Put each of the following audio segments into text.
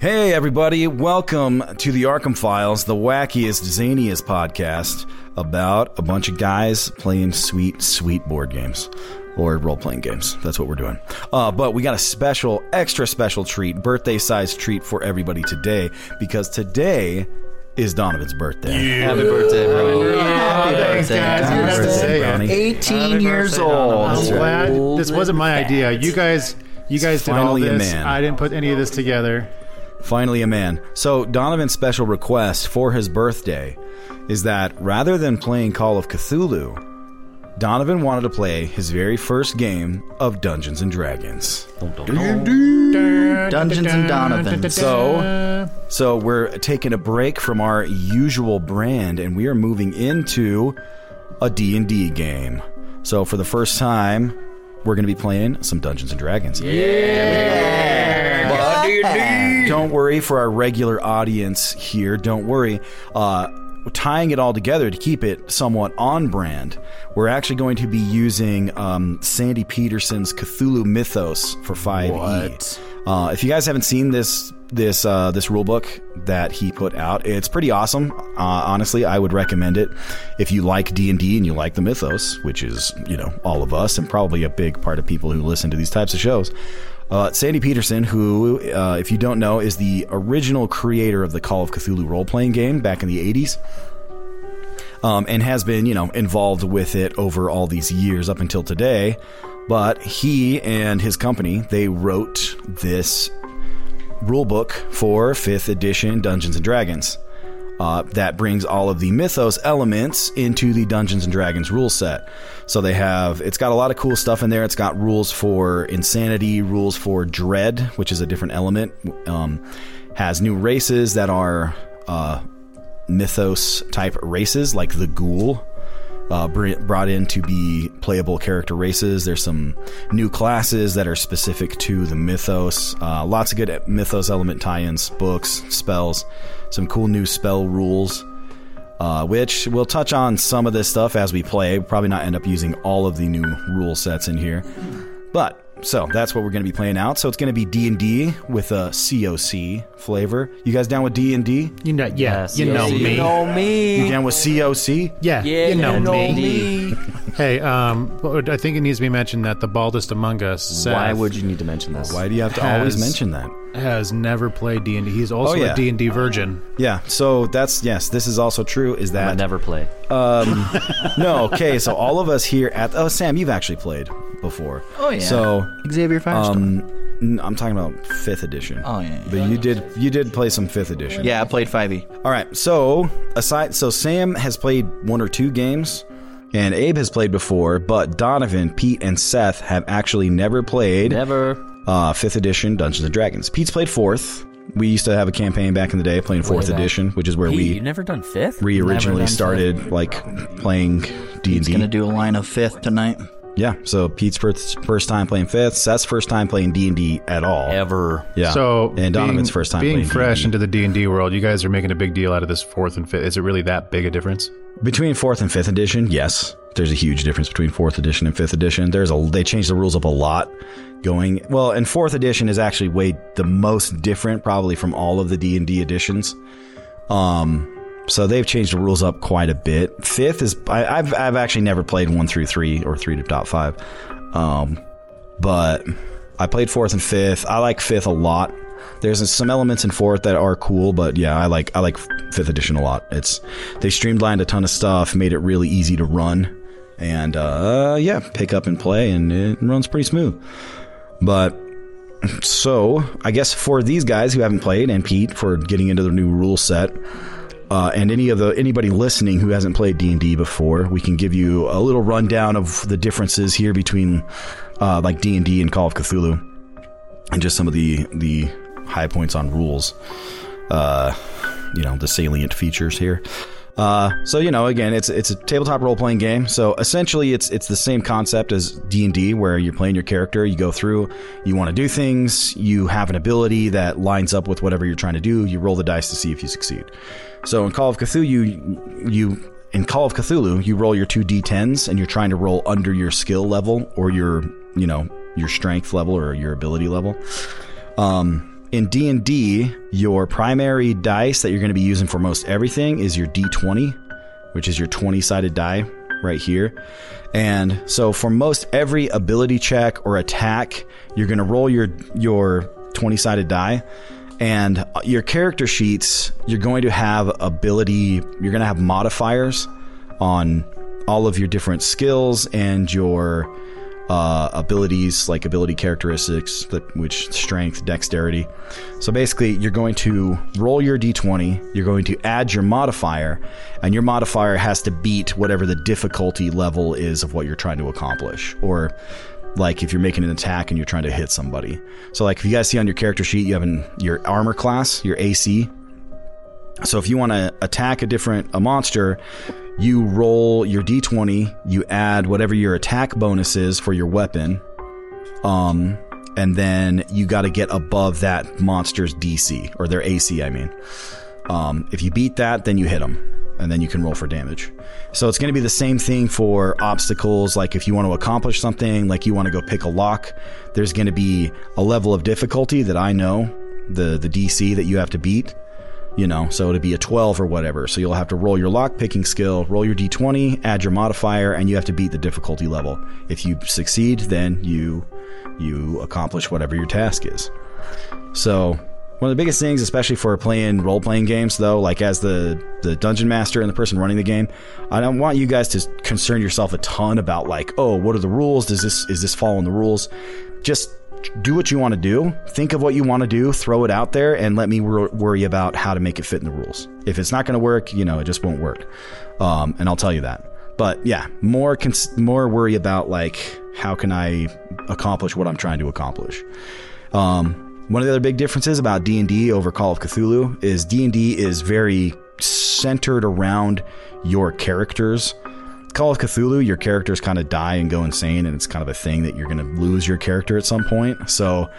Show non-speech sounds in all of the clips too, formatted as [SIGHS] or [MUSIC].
Hey, everybody, welcome to the Arkham Files, the wackiest, zaniest podcast about a bunch of guys playing sweet, sweet board games or role playing games. That's what we're doing. Uh, but we got a special, extra special treat, birthday sized treat for everybody today because today is Donovan's birthday. Happy birthday, bro. Happy birthday. guys. Happy Nice to birthday. Brownie. 18 years old. I'm glad this wasn't my idea. You guys, you guys did all Finally a this. man. I didn't put any of this together. Finally, a man. So, Donovan's special request for his birthday is that rather than playing Call of Cthulhu, Donovan wanted to play his very first game of Dungeons and Dragons. Dungeons and Donovan. So, so we're taking a break from our usual brand, and we are moving into a D and D game. So, for the first time, we're going to be playing some Dungeons and Dragons. Don't worry for our regular audience here. Don't worry. Uh, tying it all together to keep it somewhat on brand, we're actually going to be using um, Sandy Petersen's Cthulhu Mythos for 5e. Uh, if you guys haven't seen this this uh, this rule book that he put out, it's pretty awesome. Uh, honestly, I would recommend it if you like D and D and you like the mythos, which is you know all of us and probably a big part of people who listen to these types of shows. Uh, Sandy Petersen, who, uh, if you don't know, is the original creator of the Call of Cthulhu role playing game back in the 80s. Um, and has been, you know, involved with it over all these years up until today. But he and his company, they wrote this rulebook for 5th edition Dungeons and Dragons. Uh, that brings all of the mythos elements into the Dungeons and Dragons rule set. So they have, it's got a lot of cool stuff in there. It's got rules for insanity, rules for dread, which is a different element. Um, has new races that are uh, mythos type races, like the ghoul. Uh, brought in to be playable character races. There's some new classes that are specific to the mythos. Uh, lots of good mythos element tie-ins, books, spells, some cool new spell rules. Uh, which we'll touch on some of this stuff as we play. Probably not end up using all of the new rule sets in here, but so that's what we're going to be playing out. So it's going to be D and D with a COC flavor. You guys down with D and D? You know, yeah, Yes, you know me. You know me. You down with COC? yeah, Yeah, you know, you know me. me. Hey, um, I think it needs to be mentioned that the baldest among us, Seth, Why would you need to mention this? Why do you have to always mention that? has never played D and D. He's also Oh, yeah. a D and D virgin. Yeah. So that's yes. This is also true. Is that I that never play. [LAUGHS] no? Okay. So all of us here at oh Sam, you've actually played before. Oh, yeah. So Xavier Firestone. um, n- I'm talking about fifth edition. Oh, yeah, yeah. But you did you did play some fifth edition. yeah, I played E. 5e. All right. So aside, so Sam has played one or two games, and Abe has played before, but Donovan, Pete, and Seth have actually never played Never. uh, fifth edition Dungeons and Dragons. Pete's played fourth. We used to have a campaign back in the day playing fourth edition, which is where Hey, we you never done fifth? we originally done started like playing D and He's gonna do a line of fifth tonight. Yeah, so Pete's first, first time playing fifth. Seth's first time playing D and D at all. ever. Yeah. So and Donovan's being, first time being playing fresh D&D. into the D and D world. You guys are making a big deal out of this fourth and fifth. Is it really that big a difference? Between fourth and fifth edition, yes, there's a huge difference between fourth edition and fifth edition. There's a they changed the rules up a lot. Going well, and fourth edition is actually way the most different, probably from all of the D and D editions. Um, so they've changed the rules up quite a bit. Fifth is I, I've I've actually never played one through three or three to top five, um, but I played fourth and fifth. I like fifth a lot. There's some elements in fourth that are cool, but yeah, I like I like fifth edition a lot. It's they streamlined a ton of stuff, made it really easy to run, and uh, yeah, pick up and play, and it runs pretty smooth. But so I guess for these guys who haven't played, and Pete for getting into the new rule set, uh, and any of the anybody listening who hasn't played D and D before, we can give you a little rundown of the differences here between uh, like D and D and Call of Cthulhu, and just some of the the high points on rules. Uh, you know the salient features here. Uh, so you know, again, it's it's a tabletop role playing game. So essentially, it's it's the same concept as D and D, where you're playing your character. You go through, you want to do things. You have an ability that lines up with whatever you're trying to do. You roll the dice to see if you succeed. So in Call of Cthulhu, you you in Call of Cthulhu, you roll your two d10s, and you're trying to roll under your skill level or your you know your strength level or your ability level. Um, in D&D, your primary dice that you're going to be using for most everything is your D20, which is your 20-sided die right here. And so for most every ability check or attack, you're going to roll your your 20-sided die and your character sheets, you're going to have ability, you're going to have modifiers on all of your different skills and your uh, abilities like ability characteristics, which strength, dexterity. So basically, you're going to roll your d20, you're going to add your modifier, and your modifier has to beat whatever the difficulty level is of what you're trying to accomplish. Or like if you're making an attack and you're trying to hit somebody. So like if you guys see on your character sheet, you have an, your armor class, your AC. So if you want to attack a different a monster, you roll your d20, you add whatever your attack bonus is for your weapon. Um and then you got to get above that monster's DC or their AC, I mean. Um if you beat that, then you hit them and then you can roll for damage. So it's going to be the same thing for obstacles like if you want to accomplish something, like you want to go pick a lock, there's going to be a level of difficulty that I know, the the DC that you have to beat you know, so it'd be a 12 or whatever. So you'll have to roll your lock picking skill, roll your d20, add your modifier, and you have to beat the difficulty level. If you succeed, then you you accomplish whatever your task is. So one of the biggest things, especially for playing role playing games, though, like as the the dungeon master and the person running the game, I don't want you guys to concern yourself a ton about like, oh, what are the rules? Does this is this following the rules? Just do what you want to do. Think of what you want to do, throw it out there, and let me wor- worry about how to make it fit in the rules. If it's not going to work, you know, it just won't work. Um, and I'll tell you that. But yeah, more cons- more worry about like how can I accomplish what I'm trying to accomplish. Um, one of the other big differences about D and D over Call of Cthulhu is D and D is very centered around your characters. Call of Cthulhu, your characters kind of die and go insane, and it's kind of a thing that you're going to lose your character at some point. So,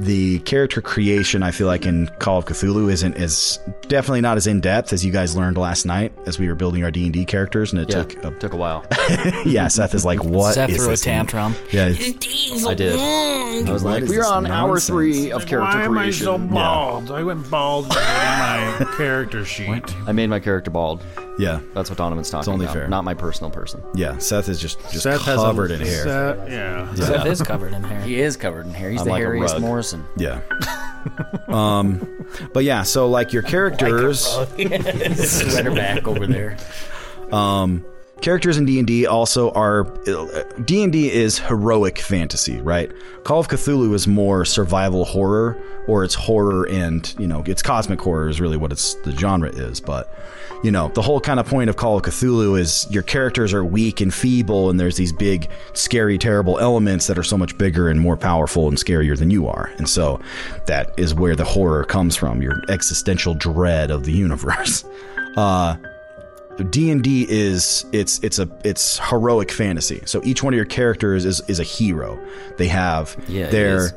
the character creation, I feel like in Call of Cthulhu, isn't as definitely not as in depth as you guys learned last night as we were building our D and D characters, and it Yeah, took a, took a while. [LAUGHS] yeah. Seth is like, what Seth is threw a this thing?" tantrum. Yeah, it's- I did. I was like, we're this on hour three of character Why am I creation. so bald? I went bald in my [LAUGHS] character sheet. I made my character bald. yeah, That's what Donovan's talking it's only about. fair. Not my personal person. yeah. Seth is just just Seth has covered a, in hair. Seth- yeah. Seth is covered in hair. He is covered in hair. He's I'm the like hairiest rug. Morrison. Yeah. [LAUGHS] um, but yeah, so like your [LAUGHS] characters, [LAUGHS] Sweater back over there. um, characters in D&D also are D&D is heroic fantasy, right? Call of Cthulhu is more survival horror or it's horror and, you know, it's cosmic horror is really what it's the genre is, but you know, the whole kind of point of Call of Cthulhu is your characters are weak and feeble and there's these big scary terrible elements that are so much bigger and more powerful and scarier than you are. And so that is where the horror comes from, your existential dread of the universe. [LAUGHS] Uh D&D is it's it's a it's heroic fantasy. So each one of your characters is is a hero. They have Yeah, their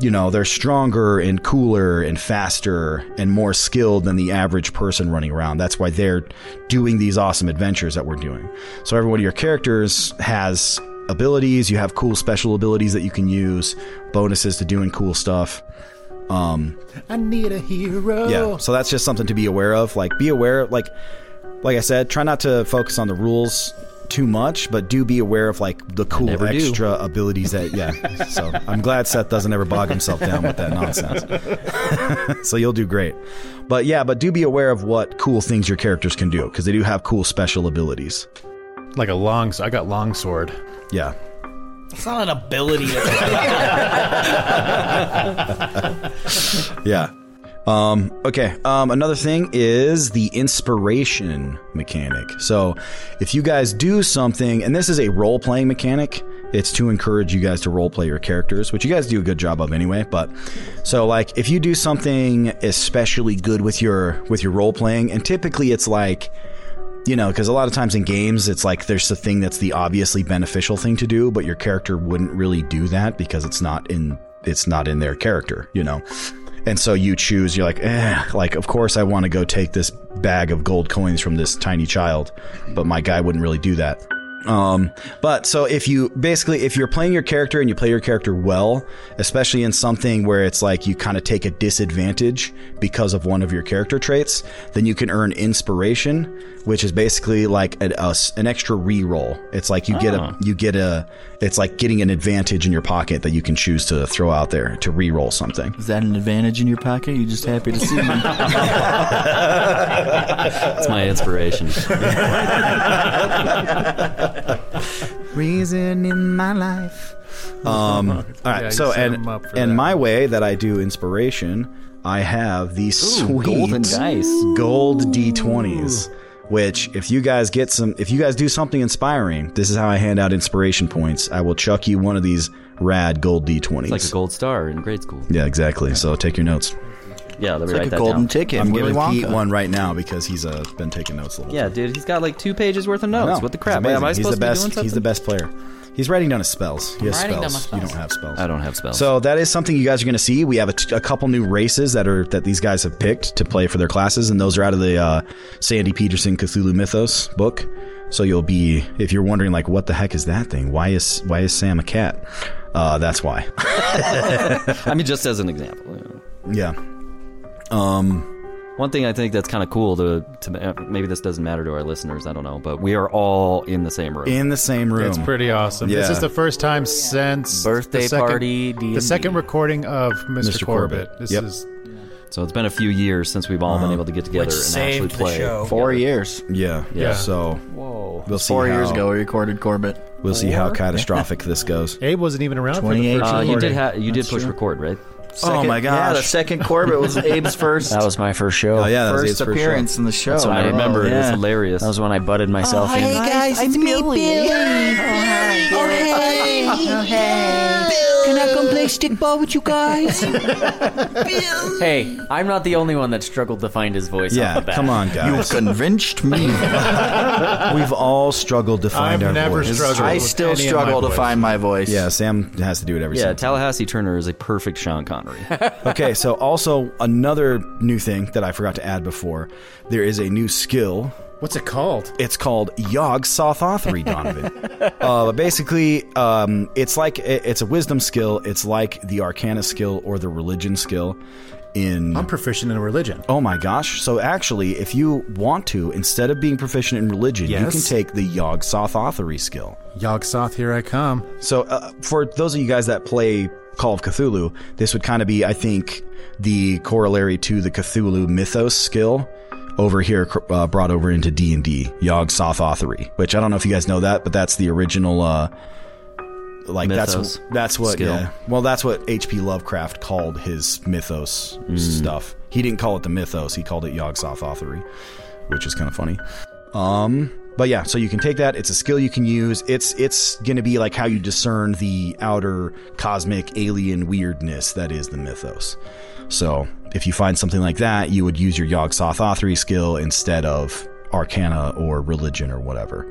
you know, they're stronger and cooler and faster and more skilled than the average person running around. That's why they're doing these awesome adventures that we're doing. So every one of your characters has abilities, you have cool special abilities that you can use, bonuses to doing cool stuff. Um I need a hero. yeah, so that's just something to be aware of. Like, be aware, like, like I said, try not to focus on the rules too much, but do be aware of like the cool never do. extra abilities that. Yeah, [LAUGHS] so I'm glad Seth doesn't ever bog himself down with that nonsense. [LAUGHS] so you'll do great. But yeah, but do be aware of what cool things your characters can do because they do have cool special abilities. Like a long. I got long sword. Yeah. It's not an ability. [LAUGHS] Yeah. Um, okay. Um, another thing is the inspiration mechanic. So, if you guys do something, and this is a role playing mechanic, it's to encourage you guys to role play your characters, which you guys do a good job of anyway. But so, like, if you do something especially good with your with your role playing, and typically it's like you know, because a lot of times in games, it's like there's the thing that's the obviously beneficial thing to do, but your character wouldn't really do that because it's not in it's not in their character, you know. And so you choose, you're like, eh, like, of course I want to go take this bag of gold coins from this tiny child, but my guy wouldn't really do that. Um, but so if you basically, if you're playing your character and you play your character well, especially in something where it's like you kind of take a disadvantage because of one of your character traits, then you can earn inspiration, which is basically like a, a s- an extra re-roll. It's like you get a, you get a, it's like getting an advantage in your pocket that you can choose to throw out there to re-roll something. Is that an advantage in your pocket? You're just happy to see me? [LAUGHS] That's my inspiration. [LAUGHS] reason in my life. Um, [LAUGHS] all right. Yeah, so set and 'em up for and that. my way that I do inspiration, I have these sweet golden dice. gold d20s. Which, if you guys get some, if you guys do something inspiring, this is how I hand out inspiration points. I will chuck you one of these rad gold d20s. It's like a gold star in grade school. yeah, exactly. So take your notes. Yeah, let me It's write like a that golden down. ticket. I'm Willy giving Pete one right now because he's uh, been taking notes a little. Yeah, bit. dude, he's got like two pages worth of notes. know. What the He's crap? amazing. Am I he's supposed the best. to be doing He's the best player. He's writing down his spells. He has writing down spells. You spells. don't have spells. I don't have spells. So that is something you guys are going to see. We have a, t- a couple new races that are that these guys have picked to play for their classes, and those are out of the uh, Sandy Petersen Cthulhu Mythos book. So you'll be if you're wondering like what the heck is that thing? Why is why is Sam a cat? Uh, that's why. [LAUGHS] I mean, just as an example. you know. yeah. Um. One thing I think that's kind of cool to, to maybe this doesn't matter to our listeners. I don't know, but we are all in the same room. In the same room. It's pretty awesome. This is the first time since Birthday the second, party, D&D. The second recording of Mr. Mr. Corbett. Corbett. This Yep. is so it's been a few years since we've all been able to get together Which and actually saved the play. show. Four years. Yeah. Yeah. So Whoa. we'll see Four how, years ago, we recorded Corbett. We'll see how catastrophic this goes. Abe wasn't even around for the 28 first Uh, you did ha- you did push true. record, right? Oh second, my gosh! Yeah, the gosh. second Corbett was Abe's [LAUGHS] first. That was my first show. Oh yeah, that was first Abe's first show. appearance in the show. So I oh, remember it was hilarious. That was when I butted myself oh, in. guys, it's me, Billy. Oh, hey. Oh, hey. Billy. Can I come play stickball with you guys? [LAUGHS] Hey, I'm not the only one that struggled to find his voice. Yeah, off the come on, guys. You guys. convinced me. [LAUGHS] We've all struggled to find I've our never voice. struggled. I still struggle to voice. find my voice. Yeah, Sam has to do it every yeah, single time. Tallahassee Turner is a perfect Sean Connery. [LAUGHS] Okay, so also another new thing that I forgot to add before. There is a new skill. What's it called? It's called Yog Sothothery, Donovan. [LAUGHS] uh, basically, um, it's like it's a wisdom skill. It's like the Arcana skill or the religion skill. In I'm proficient in religion. oh my gosh! So actually, if you want to, instead of being proficient in religion, you can take the Yog Sothothery skill. Yog Soth, here I come. So, uh, for those of you guys that play Call of Cthulhu, this would kind of be, I think, the corollary to the Cthulhu Mythos skill. over here uh, brought over into D and D, Yog Sothoth Authority, which I don't know if you guys know that, but that's the original. Uh, like Mythos that's that's what skill. yeah. Well, that's what H.P. Lovecraft called his mythos Mm. stuff. He didn't call it the mythos; he called it Yog Sothoth Authority, which is kind of funny. Um, but yeah, so you can take that. It's a skill you can use. It's it's gonna be like how you discern the outer cosmic alien weirdness that is the mythos. So if you find something like that, you would use your Yog Sothoth Authority skill instead of Arcana or Religion or whatever.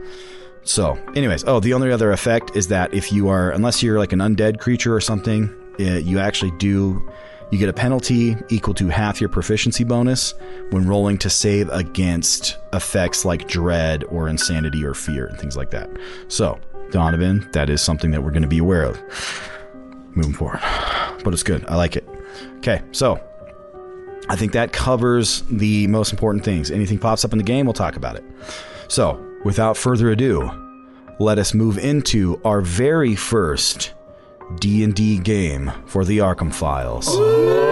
So, anyways, oh, the only other effect is that if you are, unless you're like an undead creature or something, uh, you actually do, you get a penalty equal to half your proficiency bonus when rolling to save against effects like dread or insanity or fear and things like that. So, Donovan, that is something that we're going to be aware of moving forward. But it's good. I like it. Okay, so I think that covers the most important things. Anything pops up in the game, we'll talk about it. So, without further ado, let us move into our very first D&D game for the Arkham Files. Welcome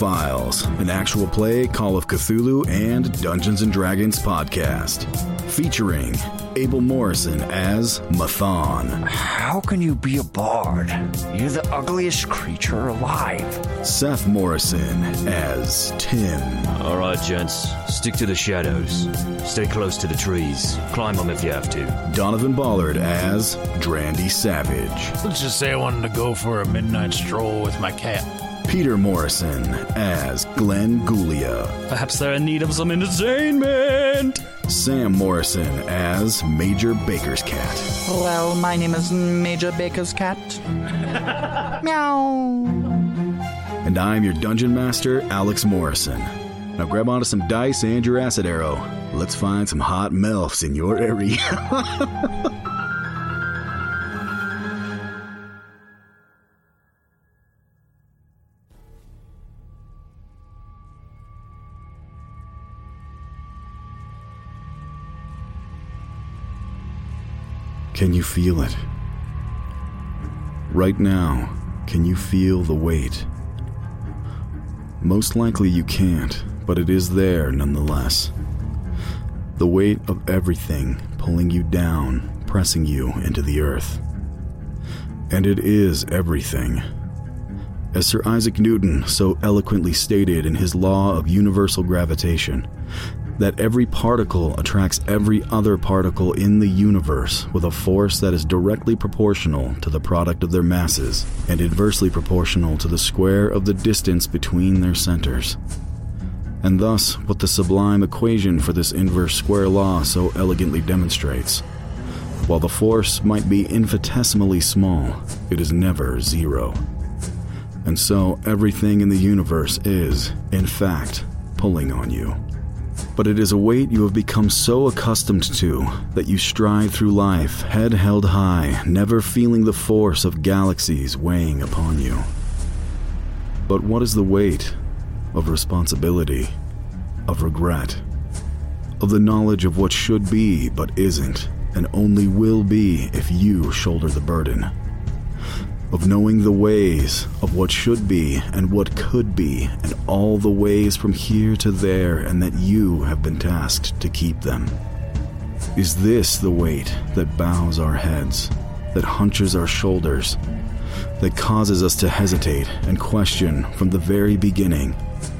Files, an actual play Call of Cthulhu and Dungeons and Dragons podcast, featuring Abel Morrison as Mathon, How can you be a bard? You're the ugliest creature alive. Seth Morrison as Tim, All right, gents, stick to the shadows. Stay close to the trees. Climb them if you have to. Donovan Ballard as Drandy Savage, Let's just say I wanted to go for a midnight stroll with my cat. Peter Morrison as Glenn Gulia, Perhaps they're in need of some entertainment. Sam Morrison as Major Baker's Cat, Well, my name is Major Baker's cat. [LAUGHS] Meow. and I'm your Dungeon Master, Alex Morrison. Now grab onto some dice and your acid arrow. Let's find some hot melfs in your area. [LAUGHS] feel it? Right now, can you feel the weight? Most likely you can't, but it is there nonetheless. The weight of everything pulling you down, pressing you into the earth. And it is everything. As Sir Isaac Newton so eloquently stated in his law of universal gravitation, that every particle attracts every other particle in the universe with a force that is directly proportional to the product of their masses and inversely proportional to the square of the distance between their centers. And thus, what the sublime equation for this inverse square law so elegantly demonstrates. While the force might be infinitesimally small, it is never zero. And so, everything in the universe is, in fact, pulling on you but it is a weight you have become so accustomed to that you stride through life head held high, never feeling the force of galaxies weighing upon you. But what is the weight of responsibility, of regret, of the knowledge of what should be but isn't, and only will be if you shoulder the burden? Of knowing the ways of what should be and what could be, and all the ways from here to there, and that you have been tasked to keep them. Is this the weight that bows our heads, that hunches our shoulders, that causes us to hesitate and question from the very beginning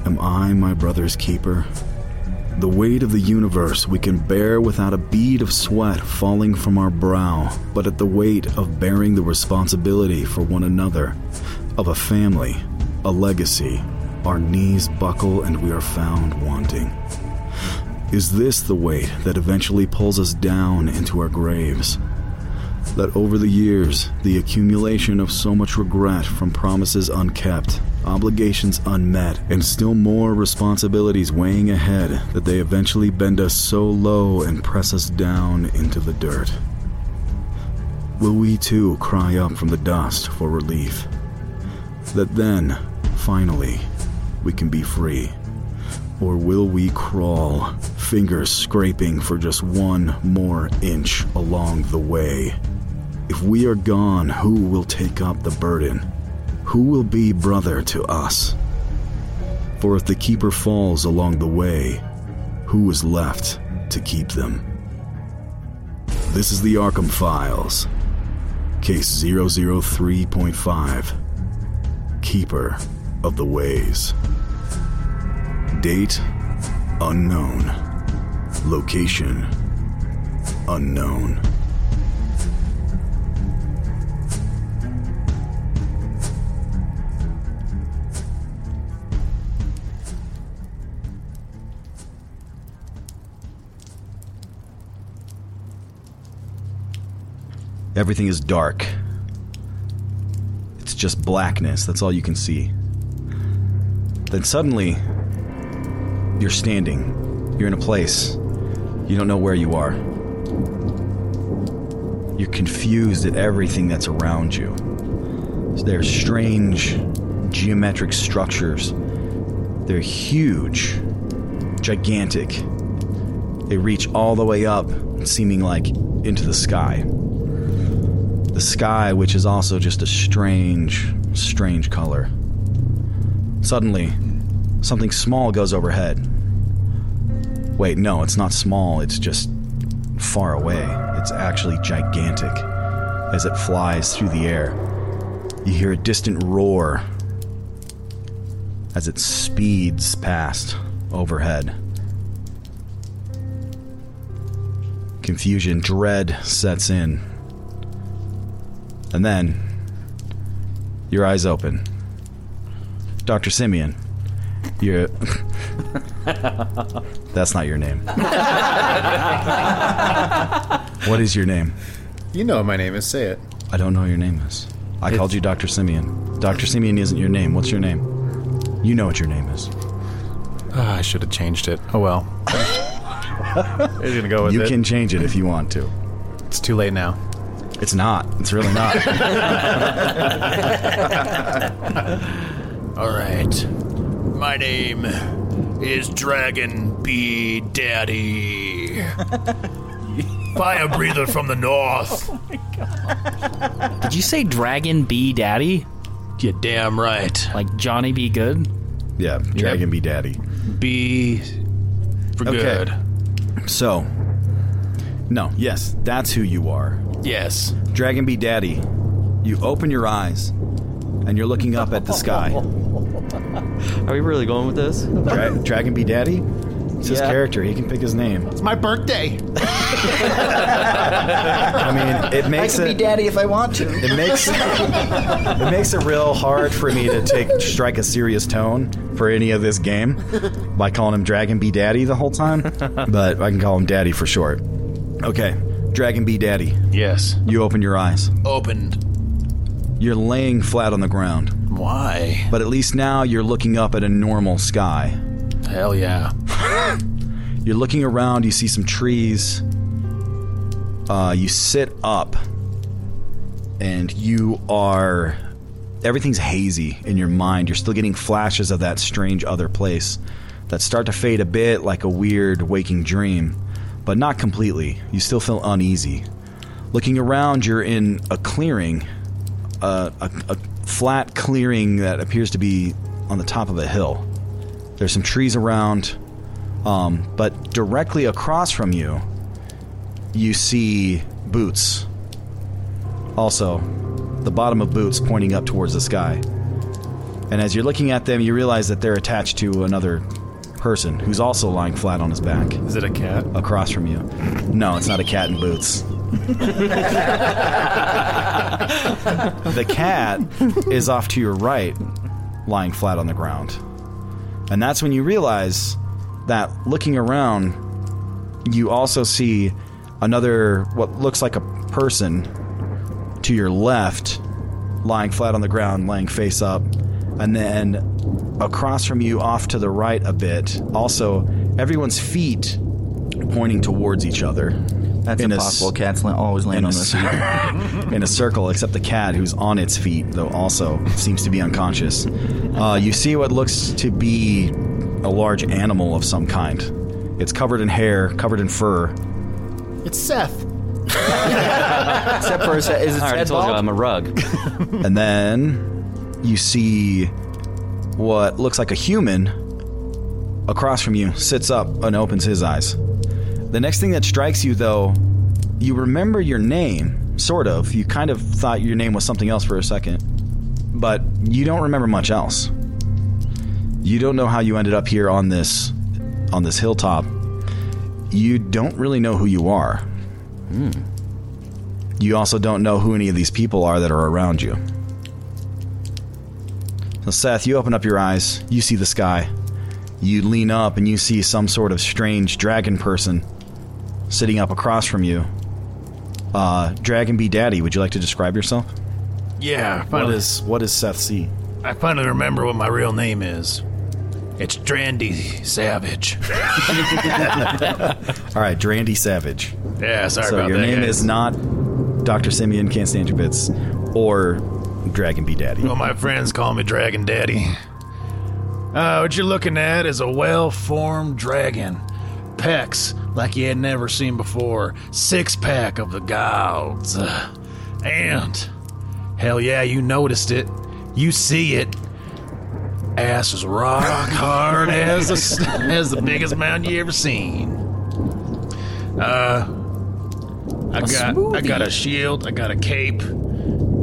Am I my brother's keeper? The weight of the universe we can bear without a bead of sweat falling from our brow, but at the weight of bearing the responsibility for one another, of a family, a legacy, our knees buckle and we are found wanting. Is this the weight that eventually pulls us down into our graves? That over the years, the accumulation of so much regret from promises unkept, obligations unmet, and still more responsibilities weighing ahead, that they eventually bend us so low and press us down into the dirt? Will we too cry up from the dust for relief? That then, finally, we can be free? Or will we crawl, fingers scraping for just one more inch along the way? If we are gone, who will take up the burden? Who will be brother to us? For if the keeper falls along the way, who is left to keep them? This is the Arkham Files, Case 003.5 Keeper of the Ways. Date unknown. Location unknown. Everything is dark. It's just blackness. That's all you can see. Then suddenly, you're standing. You're in a place. You don't know where you are. You're confused at everything that's around you. There's strange geometric structures. They're huge, gigantic. They reach all the way up, seeming like into the sky. The sky, which is also just a strange, strange color. Suddenly, something small goes overhead. Wait, no, it's not small, it's just far away. It's actually gigantic as it flies through the air. You hear a distant roar as it speeds past overhead. Confusion, dread sets in. And then, your eyes open. Dr. Simeon, you're. [LAUGHS] That's not your name. [LAUGHS] what is your name? You know what my name is. Say it. I don't know what your name is. I called you Dr. Simeon. Dr. Simeon isn't your name. What's your name? You know what your name is. Ah, I should have changed it. Oh well. [LAUGHS] You're gonna go with you it. can change it if you want to. It's too late now. It's not. It's really not. [LAUGHS] All right. My name is Dragon B Daddy. [LAUGHS] Fire breather from the north. Oh Did you say Dragon B Daddy? You damn right. Like Johnny B. Goode? yeah, Dragon be daddy. B for Okay. good. So, no, yes, that's who you are. Yes. Dragon be daddy. You open your eyes and you're looking up at the sky. [LAUGHS] Are we really going with this? Dra- Dragon be daddy? It's his Yeah. character. He can pick his name. It's my birthday. [LAUGHS] [LAUGHS] I mean, it makes I makes can it. be daddy if I want to. It makes it makes it real hard for me to take strike a serious tone for any of this game by calling him Dragon B Daddy the whole time. But I can call him Daddy for short. Okay, Dragon B Daddy. Yes. You open your eyes. Opened. You're laying flat on the ground, Why? but at least now you're looking up at a normal sky. Hell yeah. [LAUGHS] You're looking around, you see some trees. Uh, you sit up, and you are. Everything's hazy in your mind. You're still getting flashes of that strange other place that start to fade a bit like a weird waking dream, but not completely. You still feel uneasy. Looking around, you're in a clearing, a, a flat clearing that appears to be on the top of a hill. There's some trees around, um, but directly across from you, you see boots. Also, the bottom of boots pointing up towards the sky. And as you're looking at them, you realize that they're attached to another person who's also lying flat on his back. Is it a cat? Across from you. No, it's not a cat in boots. [LAUGHS] the cat is off to your right, lying flat on the ground. And that's when you realize that looking around, you also see another, what looks like a person to your left, lying flat on the ground, laying face up, and then across from you, off to the right a bit. Also, everyone's feet pointing towards each other. That's In impossible. s- Cats la- always land on s- the feet. [LAUGHS] in a circle, except the cat, who's on its feet, though also seems to be unconscious. Uh, you see what looks to be a large animal of some kind. It's covered in hair, covered in fur. It's Seth. Except for his head. Is it I already head told you? I'm a rug. [LAUGHS] and then you see what looks like a human across from you sits up and opens his eyes. The next thing that strikes you, though, you remember your name, sort of. You kind of thought your name was something else for a second, but you don't remember much else. You don't know how you ended up here on this on this hilltop. You don't really know who you are. Hmm. You also don't know who any of these people are that are around you. So, Seth, you open up your eyes, you see the sky. You lean up and you see some sort of strange dragon person sitting up across from you. Uh, Dragon B Daddy, would you like to describe yourself? Yeah, I What finally, is what does Seth see? I finally remember what my real name is. It's Drandy Savage. [LAUGHS] [LAUGHS] All right, Drandy Savage. Yeah, sorry so about your that, Your name guys. is not Dr. Simeon Can't Stand Your Bits or Dragon B Daddy. Well, my friends call me Dragon Daddy. Uh, what you're looking at is a well-formed dragon. Pecs like you had never seen before. Six pack of the gods. Uh, and, hell yeah, you noticed it. You see it. Ass is rock hard [LAUGHS] as, a, as the biggest mountain you ever seen. Uh, I A got I got a shield. I got a cape.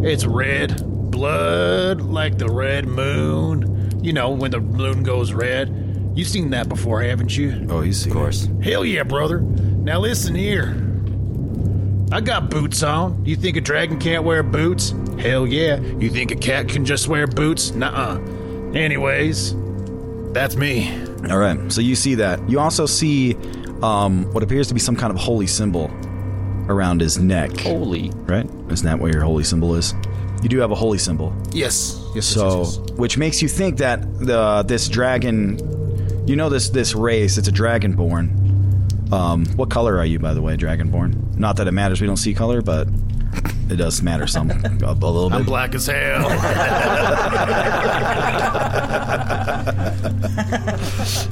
It's red, blood like the red moon. You know when the moon goes red. You've seen that before, haven't you? Oh, you see. Of course. Hell yeah, brother. Now listen here. I got boots on. You think a dragon can't wear boots? Hell yeah. You think a cat can just wear boots? Nuh-uh. Anyways, that's me. All right, so you see that. You also see um, what appears to be some kind of holy symbol around his neck. Holy. Right? Isn't that what your holy symbol is? You do have a holy symbol. Yes. Yes. So, yes, yes, which makes you think that the this dragon, you know this this race, it's a dragonborn. Um, what color are you, by the way, dragonborn? Not that it matters. We don't see color, but it does matter some a, [LAUGHS] a little bit. I'm black as hell. [LAUGHS]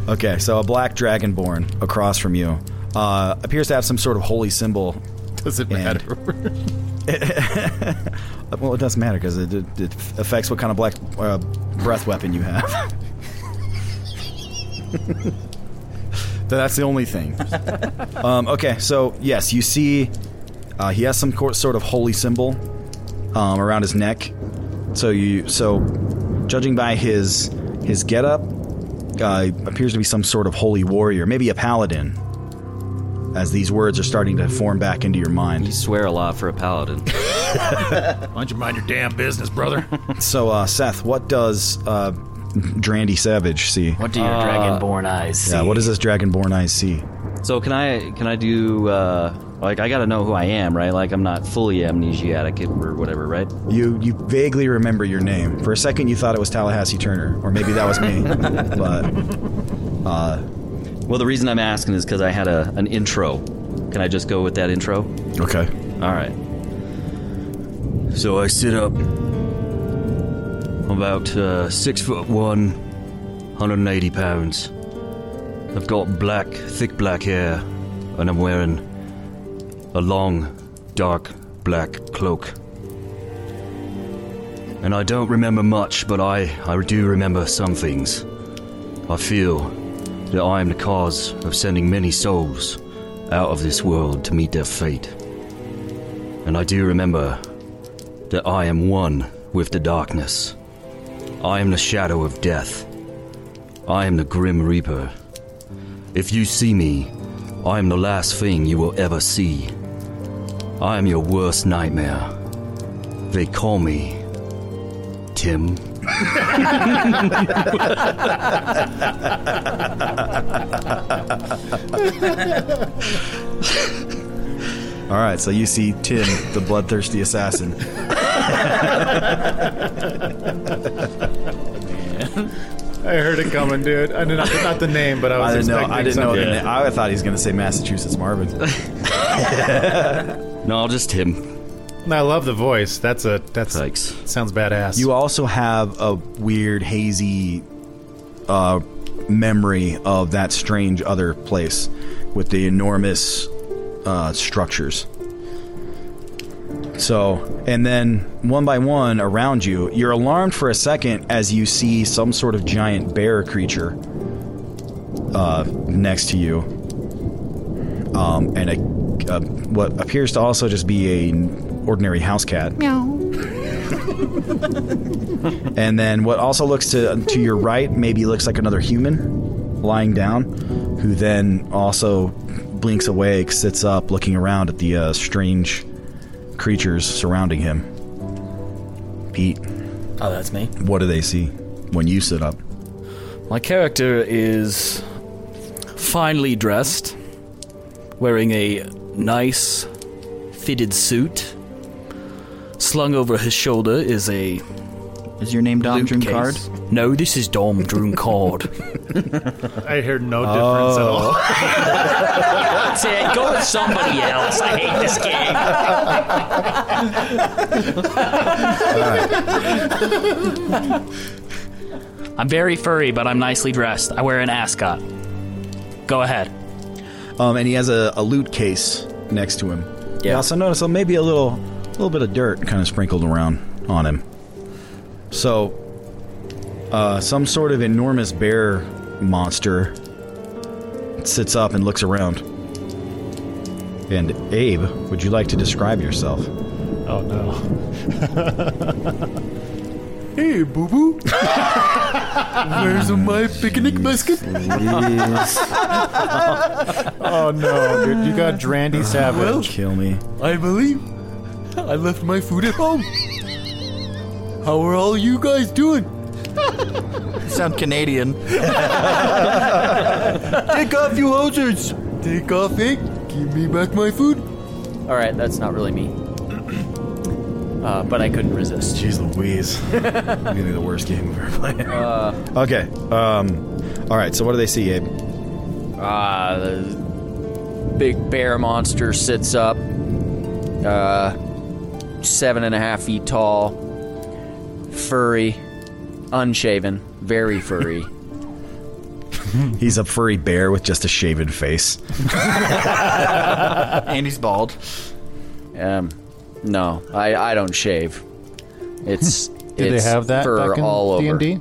Okay, so a black dragonborn across from you uh, appears to have some sort of holy symbol. Does it matter? [LAUGHS] well, it doesn't matter because it, it, it affects what kind of black uh, breath weapon you have. [LAUGHS] That's the only thing. [LAUGHS] um, okay, so yes, you see, uh, he has some sort of holy symbol um, around his neck. So you, so judging by his his getup, uh, appears to be some sort of holy warrior, maybe a paladin. As these words are starting to form back into your mind, You swear a lot for a paladin. [LAUGHS] Why don't you mind your damn business, brother? [LAUGHS] So, uh, Seth, what does uh, Drandy Savage see? What do your Uh, dragonborn eyes see? Yeah, what does this Dragonborn eyes see? So can I can I do uh like I gotta know who I am, right? Like I'm not fully amnesiac or whatever, right? You you vaguely remember your name. For a second, you thought it was Tallahassee Turner, or maybe that was me. [LAUGHS] but uh, Well, the reason I'm asking is because I had a an intro. Can I just go with that intro? Okay. All right. So I sit up. I'm about uh, six foot one, 180 pounds. I've got black, thick black hair, and I'm wearing a long, dark black cloak. And I don't remember much, but I, I do remember some things. I feel that I am the cause of sending many souls out of this world to meet their fate. And I do remember that I am one with the darkness. I am the shadow of death. I am the Grim Reaper. If you see me, I am the last thing you will ever see. I am your worst nightmare. They call me Tim. All right, so you see Tim, the bloodthirsty assassin. I heard it coming, dude. I did not, not the name, but I was I didn't know. I didn't know. The name. I thought he was going to say Massachusetts Marvin. [LAUGHS] [LAUGHS] no, just him. No, I love the voice. That's a that's Thanks. sounds badass. You also have a weird, hazy uh, memory of that strange other place with the enormous uh, structures. So, and then one by one around you, you're alarmed for a second as you see some sort of giant bear creature uh, next to you, um, and a, a what appears to also just be a ordinary house cat. Meow. [LAUGHS] And then what also looks to to your right maybe looks like another human lying down, who then also blinks awake, sits up, looking around at the uh, strange creatures surrounding him. Pete, Oh, that's me. what do they see when you sit up? My character is finely dressed, wearing a nice fitted suit. Slung over his shoulder is a. Is your name Dom loot Drunkard? case. No, this is Dom Drunkard. [LAUGHS] I heard no difference at all. Say, go with somebody else. I hate this game. [LAUGHS] I'm very furry, but I'm nicely dressed. I wear an ascot. Go ahead. Um, and he has a, a loot case next to him. You Yeah. also notice uh, maybe a little, little bit of dirt kind of sprinkled around on him. So, uh, some sort of enormous bear monster sits up and looks around. And Abe, would you like to describe yourself? Oh no. [LAUGHS] Hey, boo boo. [LAUGHS] Where's my picnic basket? [LAUGHS] oh no, dude! You got Drandy Savage. Well, Kill me. I believe I left my food at home. How are all you guys doing? You sound Canadian. [LAUGHS] Take off, you hosers! Take off, eh? Give me back my food. All right, that's not really me. Uh, but I couldn't resist. Jeez Louise. [LAUGHS] Maybe the worst game we've ever played. Uh, okay. Um, all right, so what do they see, Abe? uh, the big bear monster sits up, uh, seven and a half feet tall, furry, unshaven, very furry. [LAUGHS] He's a furry bear with just a shaven face. [LAUGHS] and he's bald. Um, no, I, I don't shave. It's [LAUGHS] Do they have that fur back in all over. D&D?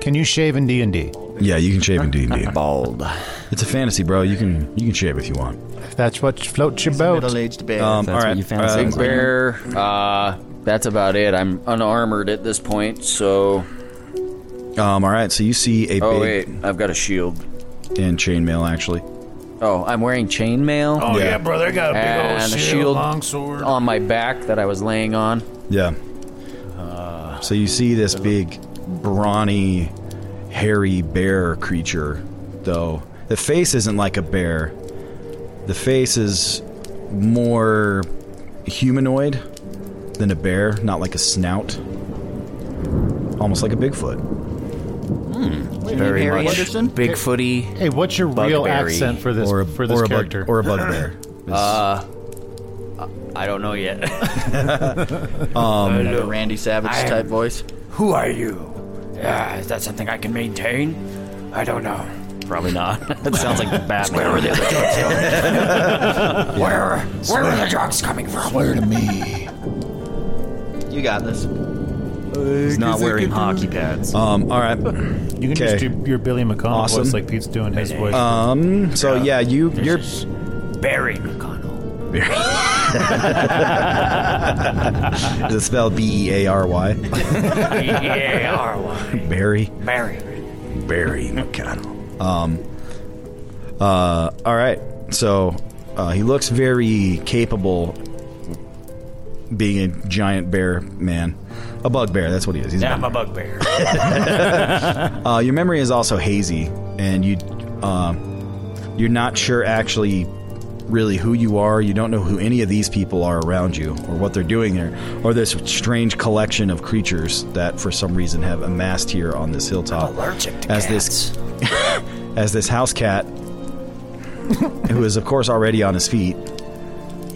Can you shave in D and D? Yeah, you can shave in D and D. Bald. It's a fantasy, bro. You can you can shave if you want. If that's what floats your boat. Middle-aged bear. Um, if all that's you fancy. Big bear. Uh, that's about it. I'm unarmored at this point, so. Um, all right. So you see a Oh big wait, I've got a shield. and chainmail actually. Oh, I'm wearing chainmail. Oh, yeah, Yeah. brother, I got a big and old a shield, shield long sword. on my back that I was laying on. Yeah. Uh, So you see this big, brawny, hairy bear creature, though. The face isn't like a bear. The face is more humanoid than a bear, not like a snout. Almost like a Bigfoot. Very Harry much Anderson? Bigfooty. Hey, what's your real Bugberry. accent for this Or a, for this or a character? Bug, or a bugbear. [CLEARS THROAT] Uh, I don't know yet. um, Like a Randy Savage I am- type voice. Who are you? Uh, is that something I can maintain? I don't know. Probably not. [LAUGHS] that sounds like Batman. Where are the other drugs? [LAUGHS] where, where are the drugs coming from? Swear to me. You got this. He's not wearing hockey pads. um, all right. You can just do your Billy McConnell Awesome. voice like Pete's doing his voice. Um. So yeah, you you're Barry McConnell. Is it spelled B E A R Y? B-A-R-Y. Barry. Barry. Barry McConnell. Um. Uh. All right. So, uh, he looks very capable, being a giant bear man, a bugbear. That's what he is. He's a Yeah, I'm a bugbear. [LAUGHS] uh, your memory is also hazy, and you um, you're not sure actually really who you are. You don't know who any of these people are around you or what they're doing there, or this strange collection of creatures that for some reason have amassed here on this hilltop. allergic to as this [LAUGHS] as this house cat, who is of course already on his feet,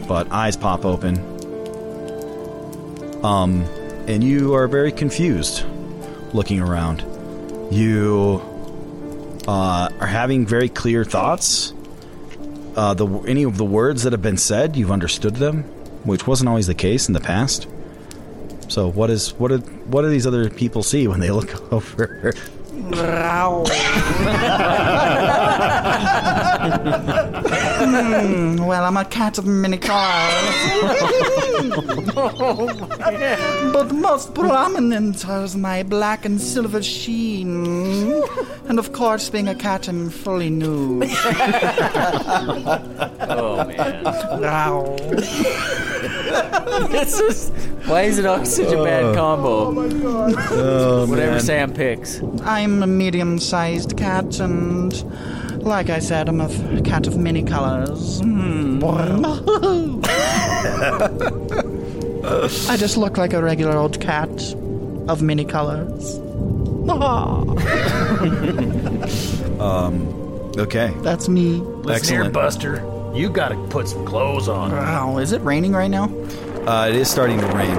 but eyes pop open. Um, and you are very confused, looking around. You uh, are having very clear thoughts. Uh, the any of the words that have been said, you've understood them, which wasn't always the case in the past. So, what is what do what do these other people see when they [LAUGHS] look over? Hmm, well, I'm a cat of many colors. but most prominent is my black and silver sheen. And of course, being a cat, I'm fully nude. Oh man. This is why is it always such a bad combo? Oh, Whatever man. Sam picks. I'm a medium sized cat, and like I said, I'm a f- cat of many colors. Hmm. I just look like a regular old cat of many colors. [LAUGHS] Um, okay. That's me. Listen here, Buster. You gotta put some clothes on. Wow, is it raining right now? Uh, it is starting to rain.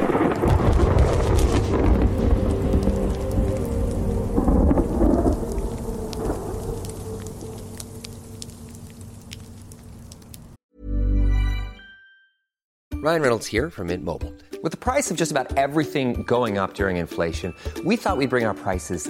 Ryan Reynolds here from Mint Mobile. With the price of just about everything going up during inflation, we thought we'd bring our prices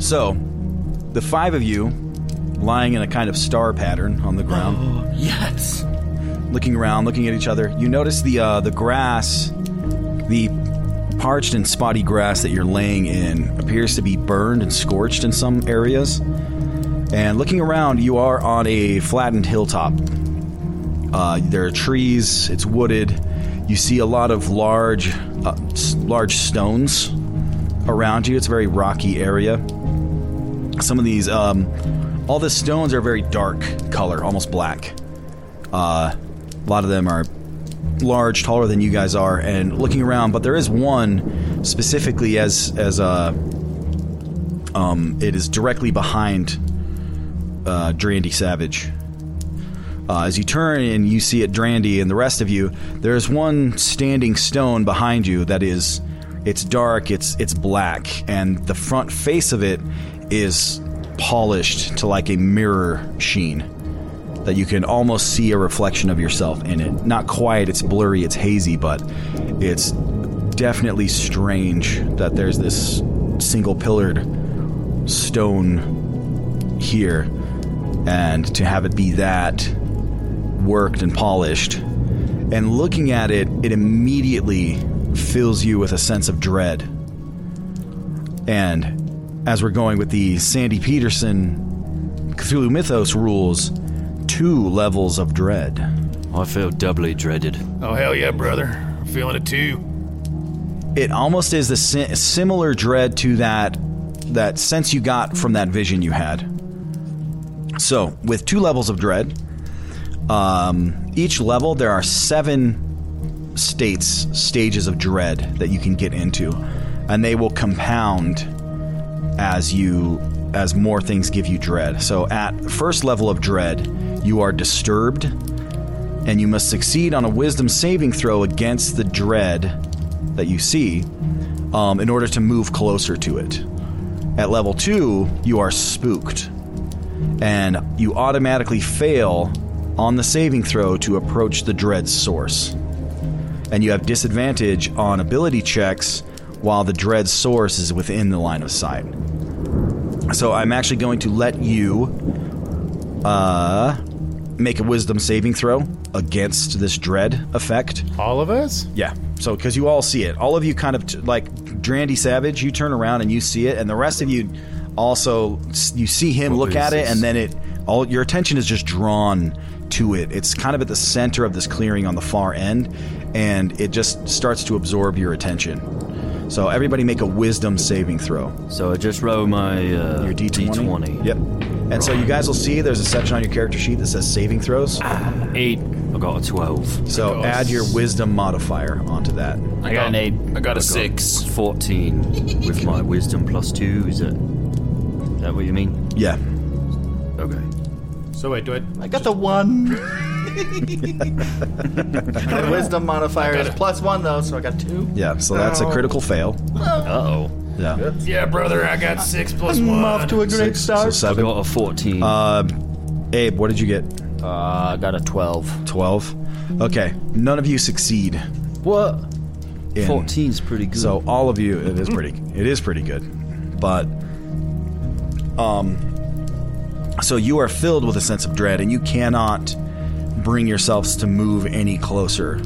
So, the five of you lying in a kind of star pattern on the ground. yes. Looking around, looking at each other, you notice the uh, the grass, the parched and spotty grass that you're laying in appears to be burned and scorched in some areas. And looking around, you are on a flattened hilltop. Uh, there are trees. It's wooded. You see a lot of large, uh, large stones around you. It's a very rocky area. Some of these, um, all the stones are very dark color, almost black. Uh, a lot of them are large, taller than you guys are, and looking around. But there is one specifically as as uh, um, it is directly behind uh, Drandy Savage. Uh, as you turn and you see it, Drandy, and the rest of you, there's one standing stone behind you that is, it's dark, it's it's black, and the front face of it is polished to like a mirror sheen that you can almost see a reflection of yourself in it. Not quite, it's blurry, it's hazy, but it's definitely strange that there's this single pillared stone here and to have it be that worked and polished and looking at it it immediately fills you with a sense of dread and as we're going with the Sandy Petersen Cthulhu Mythos rules two levels of dread I feel doubly dreaded. Oh, hell yeah, brother. I'm feeling it too. it almost is the si- similar dread to that that sense you got from that vision you had. So, with two levels of dread, um, each level there are seven states, stages of dread that you can get into, and they will compound as you as more things give you dread. So, at first level of dread, you are disturbed, and you must succeed on a wisdom saving throw against the dread that you see um, in order to move closer to it. At level two, you are spooked, and you automatically fail on the saving throw to approach the dread source. And you have disadvantage on ability checks while the dread source is within the line of sight. So I'm actually going to let you uh, make a wisdom saving throw against this dread effect. All of us? Yeah. So because you all see it, all of you kind of t- like Drandy Savage, you turn around and you see it, and the rest of you also you see him What look at it, and then it all your attention is just drawn to it. It's kind of at the center of this clearing on the far end, and it just starts to absorb your attention. So everybody make a wisdom saving throw. So I just roll my uh, your D20. D20. Yep. And so you guys will see there's a section on your character sheet that says saving throws. Eight. I got a 12. So add your wisdom modifier onto that. I got an eight. I got a six. 14 with my [LAUGHS] wisdom plus 2. Is that, is that what you mean? Yeah. Okay. So wait, do I? I got the one. [LAUGHS] [LAUGHS] My wisdom modifier is plus one though, so I got two. Yeah, so that's a Oh. critical fail. Uh-oh. Yeah. Yeah, brother, I got six plus I'm one. off to a great So start. seven. I got a 14. Uh, Abe, what did you get? Uh, I got a 12. 12. Okay, none of you succeed. what? in- 14's pretty good. So all of you, it is pretty, it is pretty good, but um, so you are filled with a sense of dread, and you cannot bring yourselves to move any closer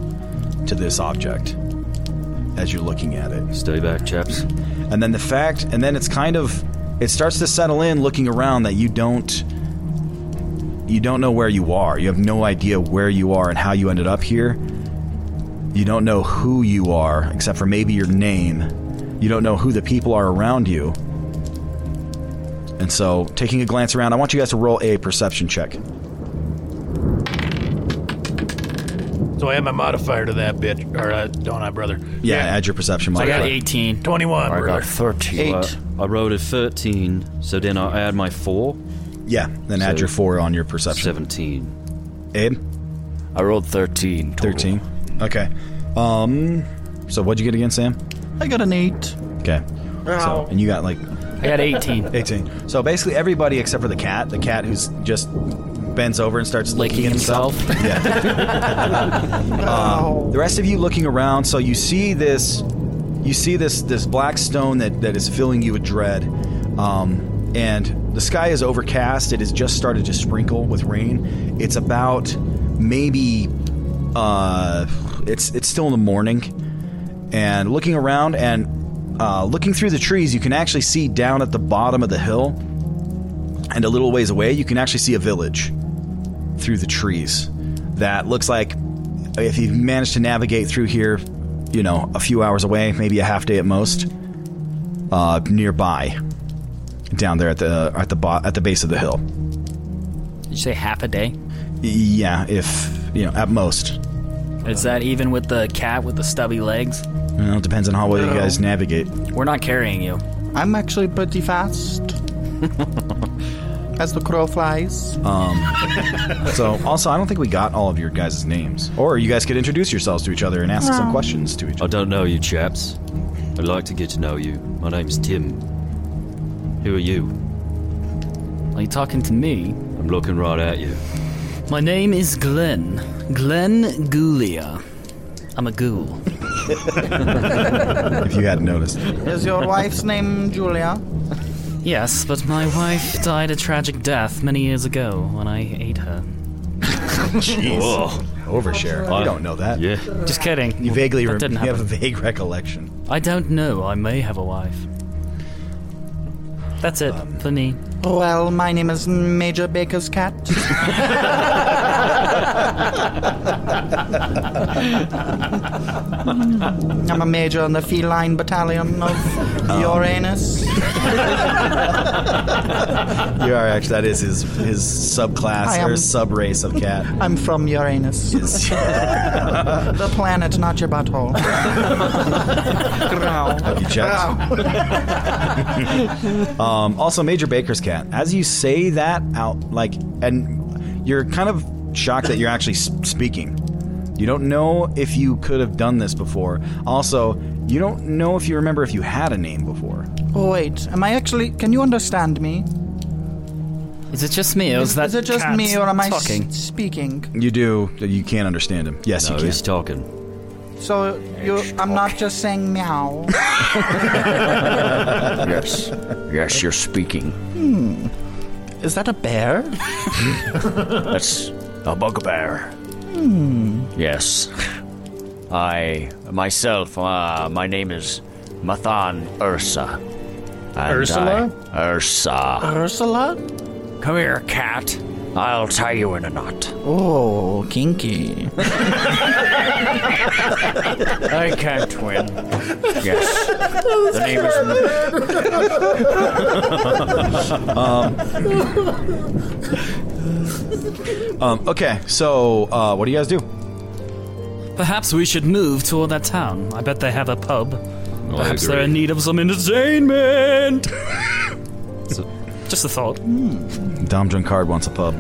to this object as you're looking at it. Stay back, chaps. And then the fact, and then it's kind of, it starts to settle in looking around that you don't, you don't know where you are. You have no idea where you are and how you ended up here. You don't know who you are, except for maybe your name. You don't know who the people are around you. And so, taking a glance around, I want you guys to roll a perception check. So I add my modifier to that bitch, or uh, don't I, brother? Yeah, add your perception So I got modifier. 18. 21, I brother. got 13. Eight. I rolled a 13, so then I add my 4. Yeah, then add So- your four on your perception. 17. Abe? I rolled 13. Total. 13. Okay. Um, so what'd you get again, Sam? I got an eight. Okay. So, and you got like I got 18. [LAUGHS] 18. So basically, everybody except for the cat, the cat who's just bends over and starts licking, Licking himself. Yeah. [LAUGHS] um, the rest of you looking around, so you see this, you see this this black stone that that is filling you with dread, um, and the sky is overcast. It has just started to sprinkle with rain. It's about maybe, uh, it's it's still in the morning, and looking around and uh, looking through the trees, you can actually see down at the bottom of the hill, and a little ways away, you can actually see a village through the trees. That looks like if you manage to navigate through here, you know, a few hours away, maybe a half day at most, uh, nearby, down there at the at the bo- at the base of the hill. Did you say half a day? Yeah, if you know, at most. Is that even with the cat with the stubby legs? Well, it depends on how well you guys navigate. We're not carrying you. I'm actually pretty fast. [LAUGHS] As the crow flies. Um, [LAUGHS] so, also, I don't think we got all of your guys' names. Or you guys could introduce yourselves to each other and ask some questions to each other. I other. don't know you, chaps. I'd like to get to know you. My name's Tim. Who are you? Are you talking to me? I'm looking right at you. My name is Glenn. Glenn Ghoulia. I'm a ghoul. [LAUGHS] if you hadn't noticed. Is your wife's name Julia? Yes, but my wife died a tragic death many years ago when I ate her. Jeez. Overshare. I don't know that. Yeah. Just kidding. You vaguely That rem- didn't you have a vague recollection. I don't know. I may have a wife. That's it um, for me. Well, my name is Major Baker's cat. I'm a major in the feline battalion of Uranus. You are actually that is his his subclass I or am- sub race of cat. I'm from Uranus. [LAUGHS] the planet, not your butthole. Growl. Have you checked? um, also, Major Baker's cat. As you say that out, like, and you're kind of shocked that you're actually speaking. You don't know if you could have done this before. Also, you don't know if you remember if you had a name before. Oh wait, am I actually? Can you understand me? Is it just me, or is, Is, that is it just me, or am I s- talking? speaking? You do. You can't understand him. Yes, No, you can. he's talking. So you, I'm not just saying meow. [LAUGHS] yes. Yes, you're speaking. Hmm. Is that a bear? [LAUGHS] That's a bugbear. Hmm. Yes. I, myself, uh, my name is Mathan Ursa. And Ursula? I- Ursa. Ursula? Come here, cat. I'll tie you in a knot. Oh, kinky. I can't win. Yes. The name um, um, okay, so uh, what do you guys do? Perhaps we should move toward that town. I bet they have a pub. I Perhaps they're in need of some entertainment. [LAUGHS] Just a thought. Hmm. Dom Drunkard wants a pub.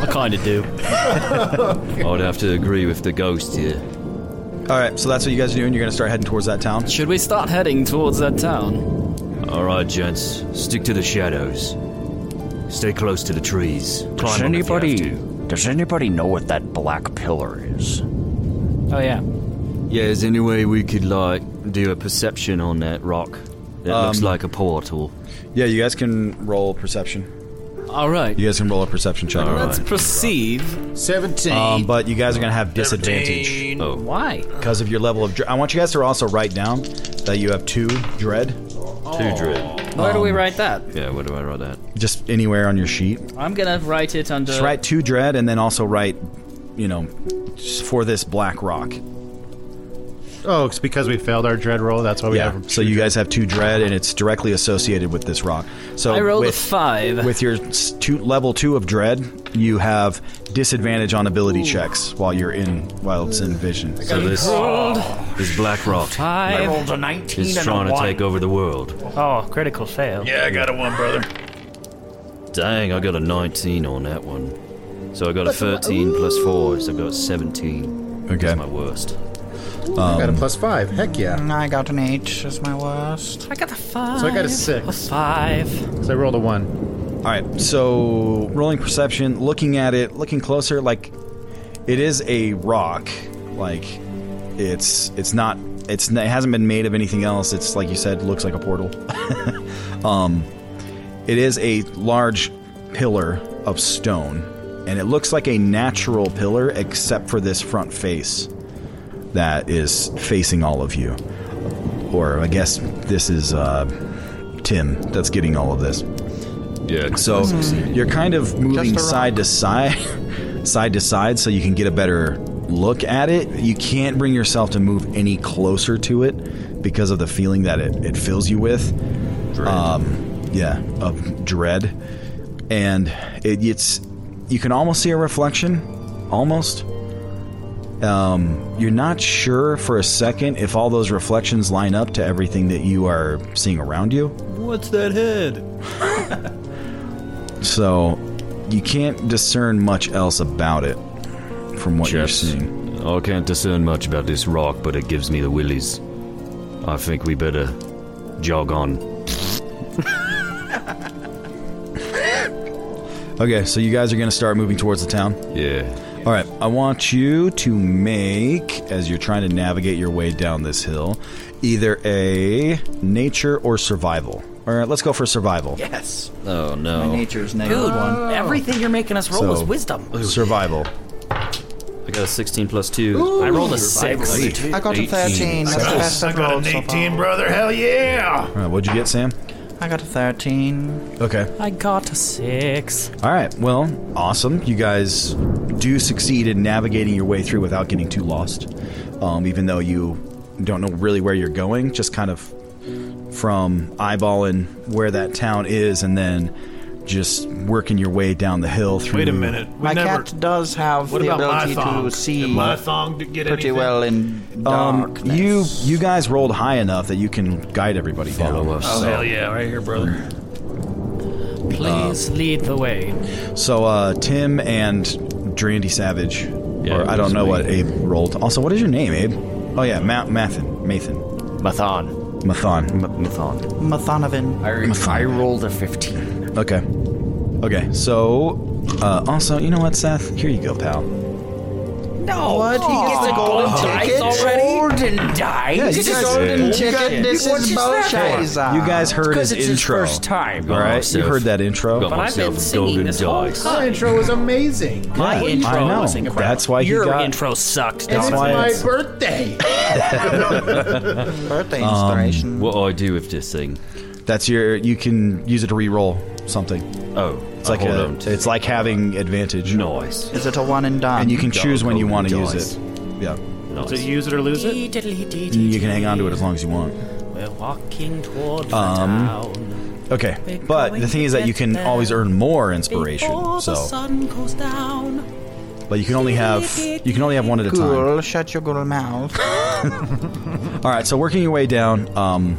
I kind of do. [LAUGHS] I'd have to agree with the ghost here. All right, so that's what you guys are doing. You're going to start heading towards that town. Should we start heading towards that town? All right, gents, stick to the shadows. Stay close to the trees. Does Climb 'em if you have anybody does anybody know what that black pillar is? Oh yeah. Yeah, is there any way we could like do a perception on that rock? That looks Um, like a portal. Yeah, you guys can roll perception. All right. You guys can roll a perception check. Let's proceed. 17. Um, but you guys are going to have disadvantage. Oh. Why? Because of your level of dread. I want you guys to also write down that you have two dread. Two dread. Where do we Um, write that? Yeah, where do I write that? Just anywhere on your sheet. I'm gonna write it under. Just write two dread and then also write, you know, just for this black rock. Oh, it's because we failed our dread roll. That's why we yeah. have. So you guys have two dread, and it's directly associated with this rock. So I rolled a with, five. With your two, level two of dread, you have disadvantage on ability checks while you're in while it's in vision. So this this black rock Five. I rolled a 19 is and trying a to 1. take over the world. Oh, critical fail. Yeah, I got a one, brother. Dang, I got a 19 on that one. So I got a uh, 13 plus 4, so I got 17. Okay. That's my worst. I got a plus five. Heck yeah. I got an eight as my worst. I got a five. So I got a A six. five. So I rolled a one. All right. So rolling perception, looking at it, looking closer, like it is a rock. Like it's it's not it's it hasn't been made of anything else. It's like you said, looks like a portal. [LAUGHS] um, it is a large pillar of stone, and it looks like a natural pillar, except for this front face that is facing all of you. Or I guess this is uh, Tim that's getting all of this. Yeah. So you're kind of moving side to side, [LAUGHS] side to side, so you can get a better look at it. You can't bring yourself to move any closer to it because of the feeling that it, it fills you with. Um, yeah, of dread, and it, it's you can almost see a reflection, almost. Um, you're not sure for a second if all those reflections line up to everything that you are seeing around you. What's that head? [LAUGHS] So you can't discern much else about it from what you're seeing. I can't discern much about this rock, but it gives me the willies. I think we better jog on. [LAUGHS] Okay, so you guys are going to start moving towards the town. Yeah. All right, I want you to make, as you're trying to navigate your way down this hill, either a nature or survival. All right, let's go for survival. Yes. Oh no. My nature's negative Dude, one. everything you're making us roll So- is wisdom. Survival. I got a 16 plus 2. I rolled a six. I got a 13. That's the best I I've got rolled an so 18, far. brother. Hell yeah! All right, what'd you get, Sam? I got a 13. Okay. I got a six. All right. Well, awesome. You guys do succeed in navigating your way through without getting too lost. Um, even though you don't know really where you're going, just kind of from eyeballing where that town is and then just working your way down the hill through. Wait a minute. We My never- cat does have What the about my ability thong? to see Did my thong d- get pretty anything? well in Um, darkness. you you guys rolled high enough that you can guide everybody down. Oh, hell yeah. Right here, brother. Please lead the way. So uh, Tim and Drandy Savage, Yeah, or I don't know me. what Abe rolled. Also, what is your name, Abe? Oh yeah, Ma- Mathan, Mathan, Mathon. Mathon. Mathon. Mathonovan. I, I rolled a 15. Okay, okay. So uh, also, you know what, Seth? Here you go, pal. No. What? He gets a golden ticket? Golden dice. Yeah, you This is guys- golden you ticket. guys- This What is is that bullshit. You guys heard Because his it's his intro. first time. All right, you myself- heard that intro. Got But I've been myself singing golden this whole dice. Our time. intro was amazing. My I intro know. was incredible. That's why he Your got- intro sucked. And it's dog. why my it's- birthday. [LAUGHS] Birthday Um, inspiration. What I do with this thing? That's your. You can use it to re-roll something. Oh, It's like a, to- It's like having advantage. nice. is it a one and done? And you can Double choose when you want to golden use it. Yeah. Nice. So use it or lose it? You can hang on to it as long as you want. We're walking toward the Um, town. Okay, but the thing is that you can always earn more inspiration. Before the So, sun goes down. but you can only have you can only have one at a time. Cool. Shut your good mouth. [LAUGHS] All right, so working your way down, um,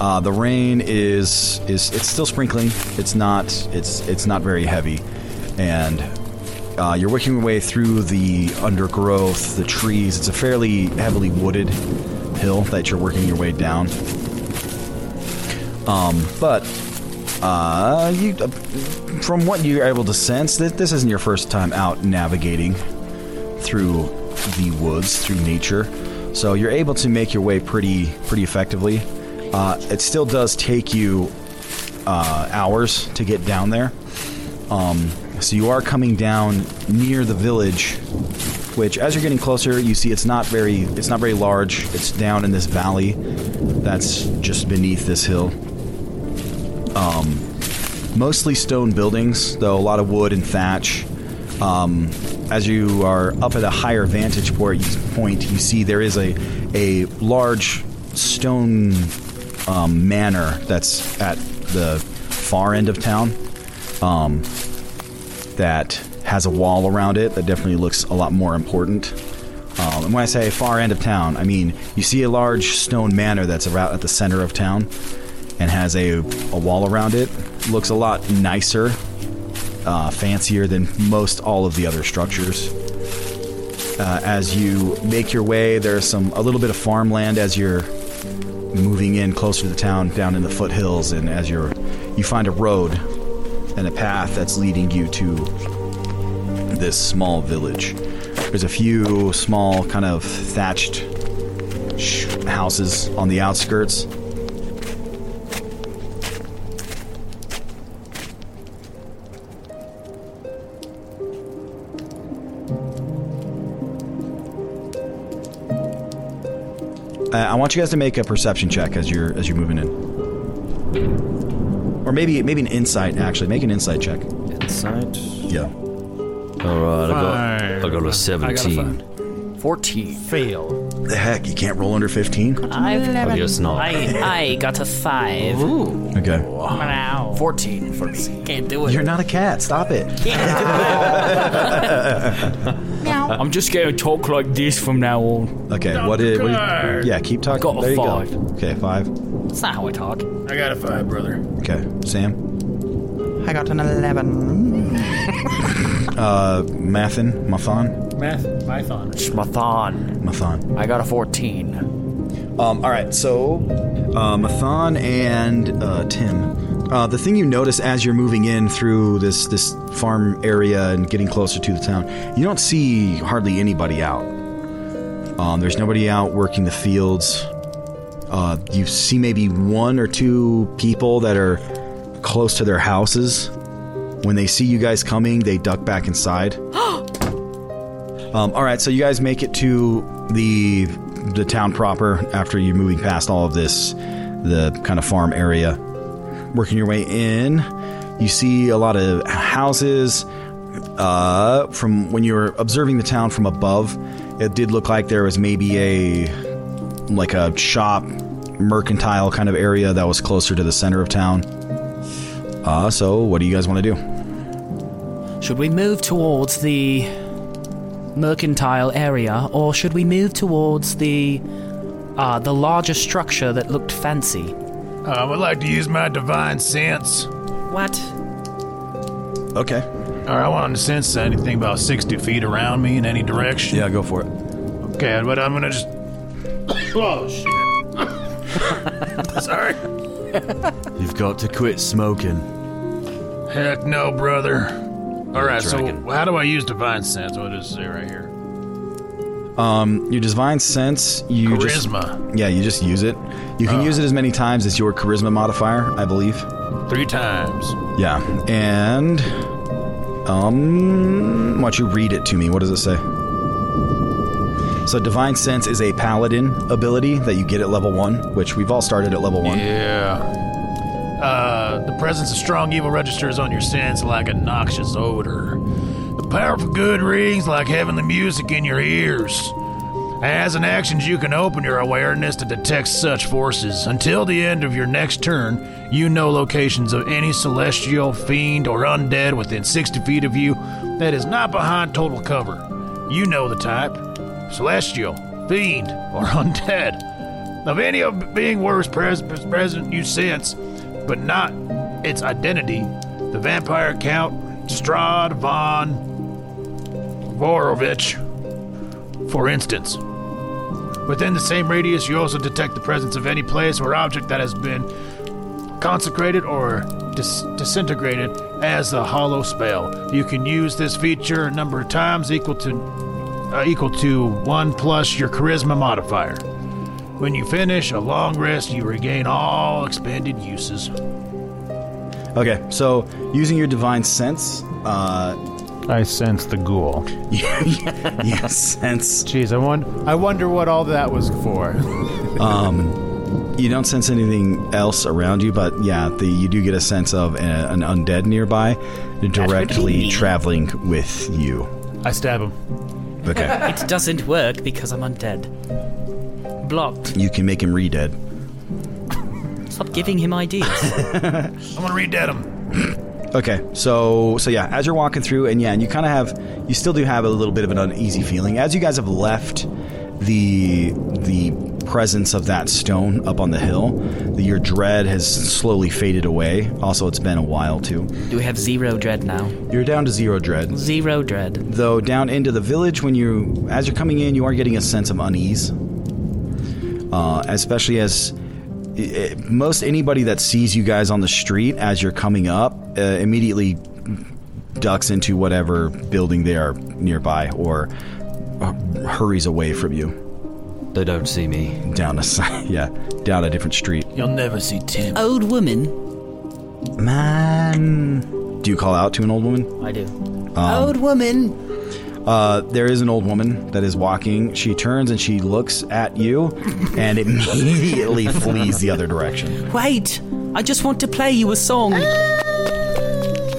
uh, the rain is is it's still sprinkling. It's not it's it's not very heavy, and uh, you're working your way through the undergrowth, the trees. It's a fairly heavily wooded hill that you're working your way down. Um, but uh, you, uh, from what you're able to sense, that this isn't your first time out navigating through the woods, through nature. So you're able to make your way pretty pretty effectively. Uh, it still does take you uh, hours to get down there. Um, so you are coming down near the village, which, as you're getting closer, you see it's not very it's not very large. It's down in this valley that's just beneath this hill. Um, mostly stone buildings, though a lot of wood and thatch. Um, as you are up at a higher vantage point, you see there is a a large stone um, manor that's at the far end of town. Um, that has a wall around it that definitely looks a lot more important. Um, and when I say far end of town, I mean you see a large stone manor that's about at the center of town and has a, a wall around it. Looks a lot nicer, uh, fancier than most all of the other structures. Uh, as you make your way, there's some a little bit of farmland as you're moving in closer to the town, down in the foothills, and as you're you find a road and a path that's leading you to this small village. There's a few small, kind of thatched houses on the outskirts. Want you guys to make a perception check as you're as you're moving in, or maybe maybe an insight. Actually, make an insight check. Insight. Yeah. All right, I got Five. I got a seventeen. 14. Fail. The heck, you can't roll under fifteen. I've I guess not. I, I got a 5. Ooh. Okay. Wow. 14 for me. Can't do it. You're not a cat. Stop it. [LAUGHS] I'm just going to talk like this from now on. Okay. What did? What did yeah, keep talking. Got a there you five. go. Okay, five. That's not how I talk. I got a five, brother. Okay, Sam. I got an 11. [LAUGHS] Uh, Mathan, Mathan, Math, Python. Schmathon. Mathan. I got a 14. Um, all right, so uh, Mathan and uh, Tim. Uh, the thing you notice as you're moving in through this this farm area and getting closer to the town, you don't see hardly anybody out. Um, there's nobody out working the fields. Uh, you see maybe one or two people that are close to their houses. When they see you guys coming, they duck back inside. [GASPS] [GASPS] Um, all right, so you guys make it to the the town proper after you're moving past all of this, the kind of farm area. Working your way in, you see a lot of houses. Uh, from when you were observing the town from above, it did look like there was maybe a like a shop, mercantile kind of area that was closer to the center of town. Uh, so what do you guys want to do? Should we move towards the mercantile area, or should we move towards the uh, the larger structure that looked fancy? Uh, I would like to use my divine sense. What? Okay. All right, I want to sense anything about 60 feet around me in any direction. Yeah, go for it. Okay, but I'm gonna just. oh, shit. Sorry. You've got to quit smoking. Heck no, brother. All right, Dragon. so how do I use divine sense? What does it say right here? Um, your divine sense, you Charisma. just yeah, you just use it. You can Oh. use it as many times as your charisma modifier, I believe. Three times. Yeah, and um, why don't you read it to me? What does it say? So, divine sense is a paladin ability that you get at level one, which we've all started at level one. Yeah. Uh, the presence of strong evil registers on your sense like a noxious odor. The powerful good rings like heavenly music in your ears. As an action, you can open your awareness to detect such forces. Until the end of your next turn, you know locations of any celestial, fiend, or undead within 60 feet of you that is not behind total cover. You know the type celestial, fiend, or [LAUGHS] undead. Of any of being worse pres- present you sense, but not its identity. The vampire count Strahd von Vorovich, for instance. Within the same radius, you also detect the presence of any place or object that has been consecrated or dis- disintegrated as a hollow spell. You can use this feature a number of times equal to uh, equal to one plus your charisma modifier. When you finish a long rest, you regain all expanded uses. Okay, so using your divine sense, uh, I sense the ghoul. [LAUGHS] you sense. Jeez, I wonder. I wonder what all that was for. [LAUGHS] Um, you don't sense anything else around you, but yeah, the, you do get a sense of a, an undead nearby, directly traveling with you. I stab him. Okay, It doesn't work because I'm undead. Blocked. you can make him re-dead. Stop giving him ideas. [LAUGHS] I'm gonna read that him. Okay, so so yeah, as you're walking through, and yeah, and you kind of have, you still do have a little bit of an uneasy feeling as you guys have left the the presence of that stone up on the hill. The, your dread has slowly faded away. Also, it's been a while too. Do we have zero dread now? You're down to zero dread. Zero dread. Though down into the village, when you as you're coming in, you are getting a sense of unease, uh, especially as i- i- most anybody that sees you guys on the street as you're coming up uh, immediately ducks into whatever building they are nearby or uh, hurries away from you. They don't see me. Down a side, [LAUGHS] yeah, down a different street. You'll never see Tim. Old woman. Man, do you call out to an old woman? I do. Um, Old woman. Uh, there is an old woman that is walking. She turns and she looks at you and [LAUGHS] immediately flees the other direction. Wait! I just want to play you a song.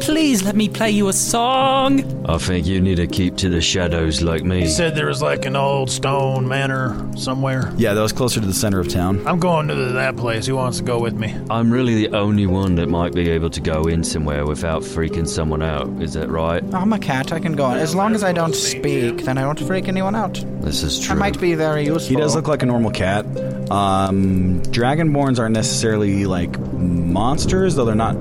Please let me play you a song. I think you need to keep to the shadows like me. He said there was like an old stone manor somewhere. Yeah, that was closer to the center of town. I'm going to that place. Who wants to go with me? I'm really the only one that might be able to go in somewhere without freaking someone out. Is that right? I'm a cat. I can go on. As long as I don't speak, then I won't freak anyone out. This is true. I might be very useful. He does look like a normal cat. Um, dragonborns aren't necessarily like monsters, though they're not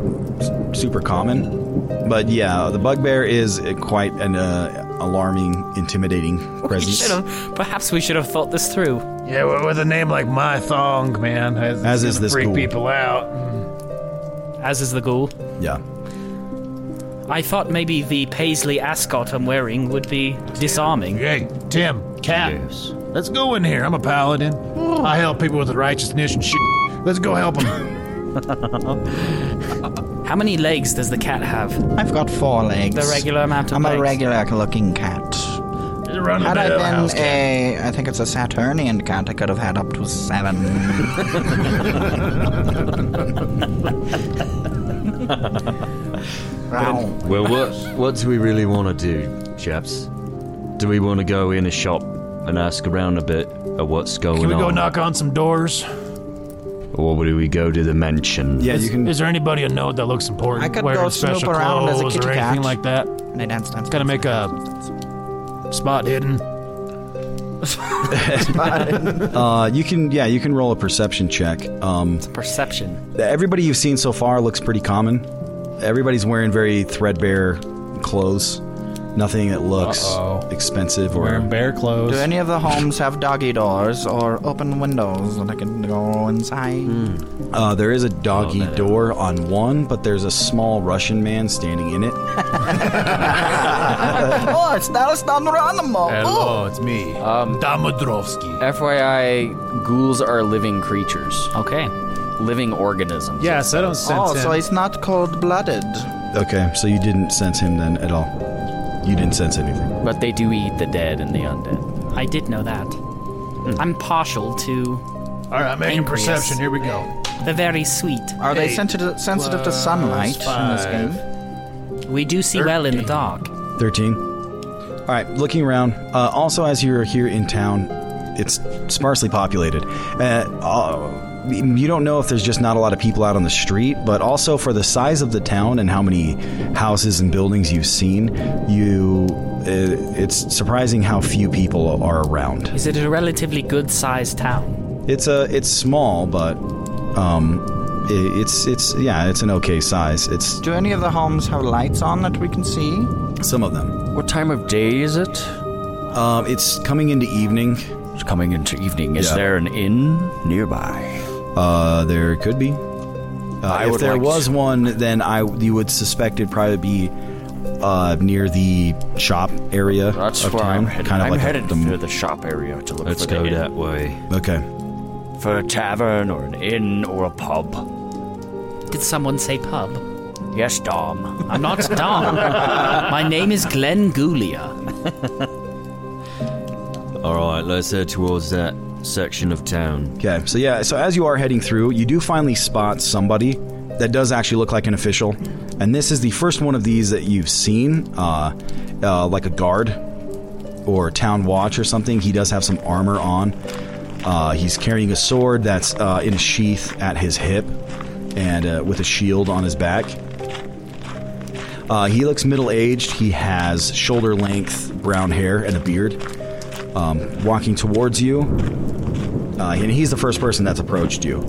super common. But yeah, the bugbear is quite an uh, alarming, intimidating We presence. should have. Perhaps we should have thought this through. Yeah, with with a name like My Thong, man. It's As is gonna this freak ghoul. people out. As is the ghoul. Yeah. I thought maybe the paisley ascot I'm wearing would be disarming. Hey, Tim, cat. Let's go in here. I'm a paladin. I help people with righteousness and shit. Let's go help them. [LAUGHS] How many legs does the cat have? I've got four legs. The regular amount of I'm legs. a regular looking cat. Run Had I been house a, I think it's a Saturnian cat, I could have had up to seven. [LAUGHS] Wow. Well, what what do we really want to do, chaps? Do we want to go in a shop and ask around a bit of what's going on? Can we on? go knock on some doors? Or would we go to the mansion? Yeah, is, you can. Is there anybody a note that looks important? I could wearing go snoop special around as a clothes kitty or anything cat. like that? And I dance, dance. Gotta make a spot hidden. [LAUGHS] [LAUGHS] Uh, you can. Yeah, you can roll a perception check. Um, Perception. everybody you've seen so far looks pretty common. Everybody's wearing very threadbare clothes. Nothing that looks Uh-oh. expensive or Wearing bear clothes. Do any of the homes have doggy doors or open windows that I can go inside? Uh, there is a doggy door on one, but there's a small Russian man standing in it. [LAUGHS] oh, it's not Dallas Geronimo. Hello, it's me. Um, Damodrovsky. FYI, ghouls are living creatures, Okay. living organisms. Yes, I don't sense Oh, him. so he's not cold-blooded. Okay, so you didn't sense him then at all. You didn't sense anything. But they do eat the dead and the undead. I did know that. I'm partial to All right, I'm making Pancreas. perception. Here we go. the very sweet. Are they Eight sensitive, sensitive to plus sunlight in this game? We do see well in the dark. 13. All right, looking around. Uh, also, as you're here in town, it's sparsely populated. Uh, uh, you don't know if there's just not a lot of people out on the street, but also for the size of the town and how many houses and buildings you've seen, you uh, it's surprising how few people are around. Is it a relatively good sized town? It's a it's small, but um, i it's it's yeah, it's an okay size. It's Do any of the homes have lights on that we can see? some of them. What time of day is it? Um, it's coming into evening. It's coming into evening. Is Yeah. there an inn nearby? Uh, there could be. Uh, if there like was to- one, then I you would suspect it'd probably be uh, near the shop area That's of where town, I'm headed. kind of I'm like a- headed the, to the shop area to look Let's for the go inn. that way. Okay. For a tavern or an inn or a pub. Did someone say pub? Yes, Dom. I'm not Dom. My name is Glenn Gulia. All right, let's head towards that section of town. Okay. So yeah. So as you are heading through, you do finally spot somebody that does actually look like an official, and this is the first one of these that you've seen, uh, uh, like a guard or town watch or something. He does have some armor on. Uh, he's carrying a sword that's uh, in a sheath at his hip, and uh, with a shield on his back. Uh, he looks middle aged. He has shoulder length brown hair and a beard. Um, walking towards you, uh, and he's the first person that's approached you.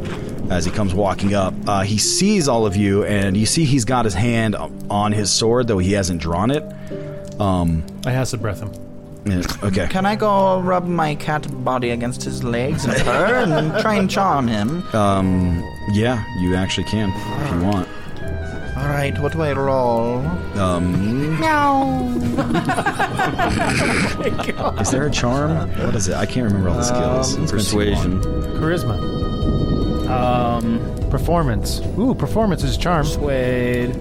As he comes walking up, uh, he sees all of you, and you see he's got his hand on his sword, though he hasn't drawn it. Um, I acid breath him. yeah, okay. Can I go rub my cat body against his legs and purr and try and charm him? Um, yeah, you actually can if you want. All right, what do I roll? Um, Meow. [LAUGHS] is there a charm? What is it? I can't remember all the skills. Um, It's been too long. Charisma. Um, Performance. Ooh, performance is charm. Persuade.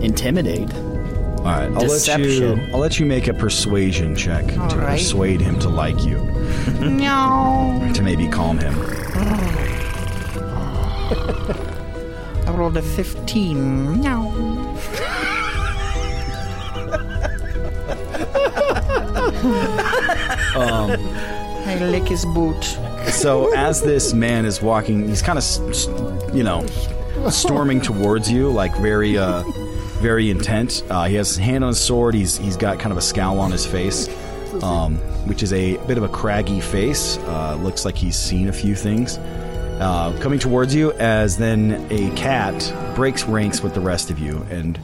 Intimidate. All right, I'll let you. I'll let you make a persuasion check All to right. persuade him to like you, no. to maybe calm him. [LAUGHS] Rolled a 15. Meow. Um, I lick his boot. so as this man is walking, he's kind of, you know, storming towards you, like very, uh, very intent. Uh, he has his hand on his sword. He's he's got kind of a scowl on his face, um, which is a bit of a craggy face. Uh, looks like he's seen a few things. Uh, coming towards you, as then a cat breaks ranks with the rest of you and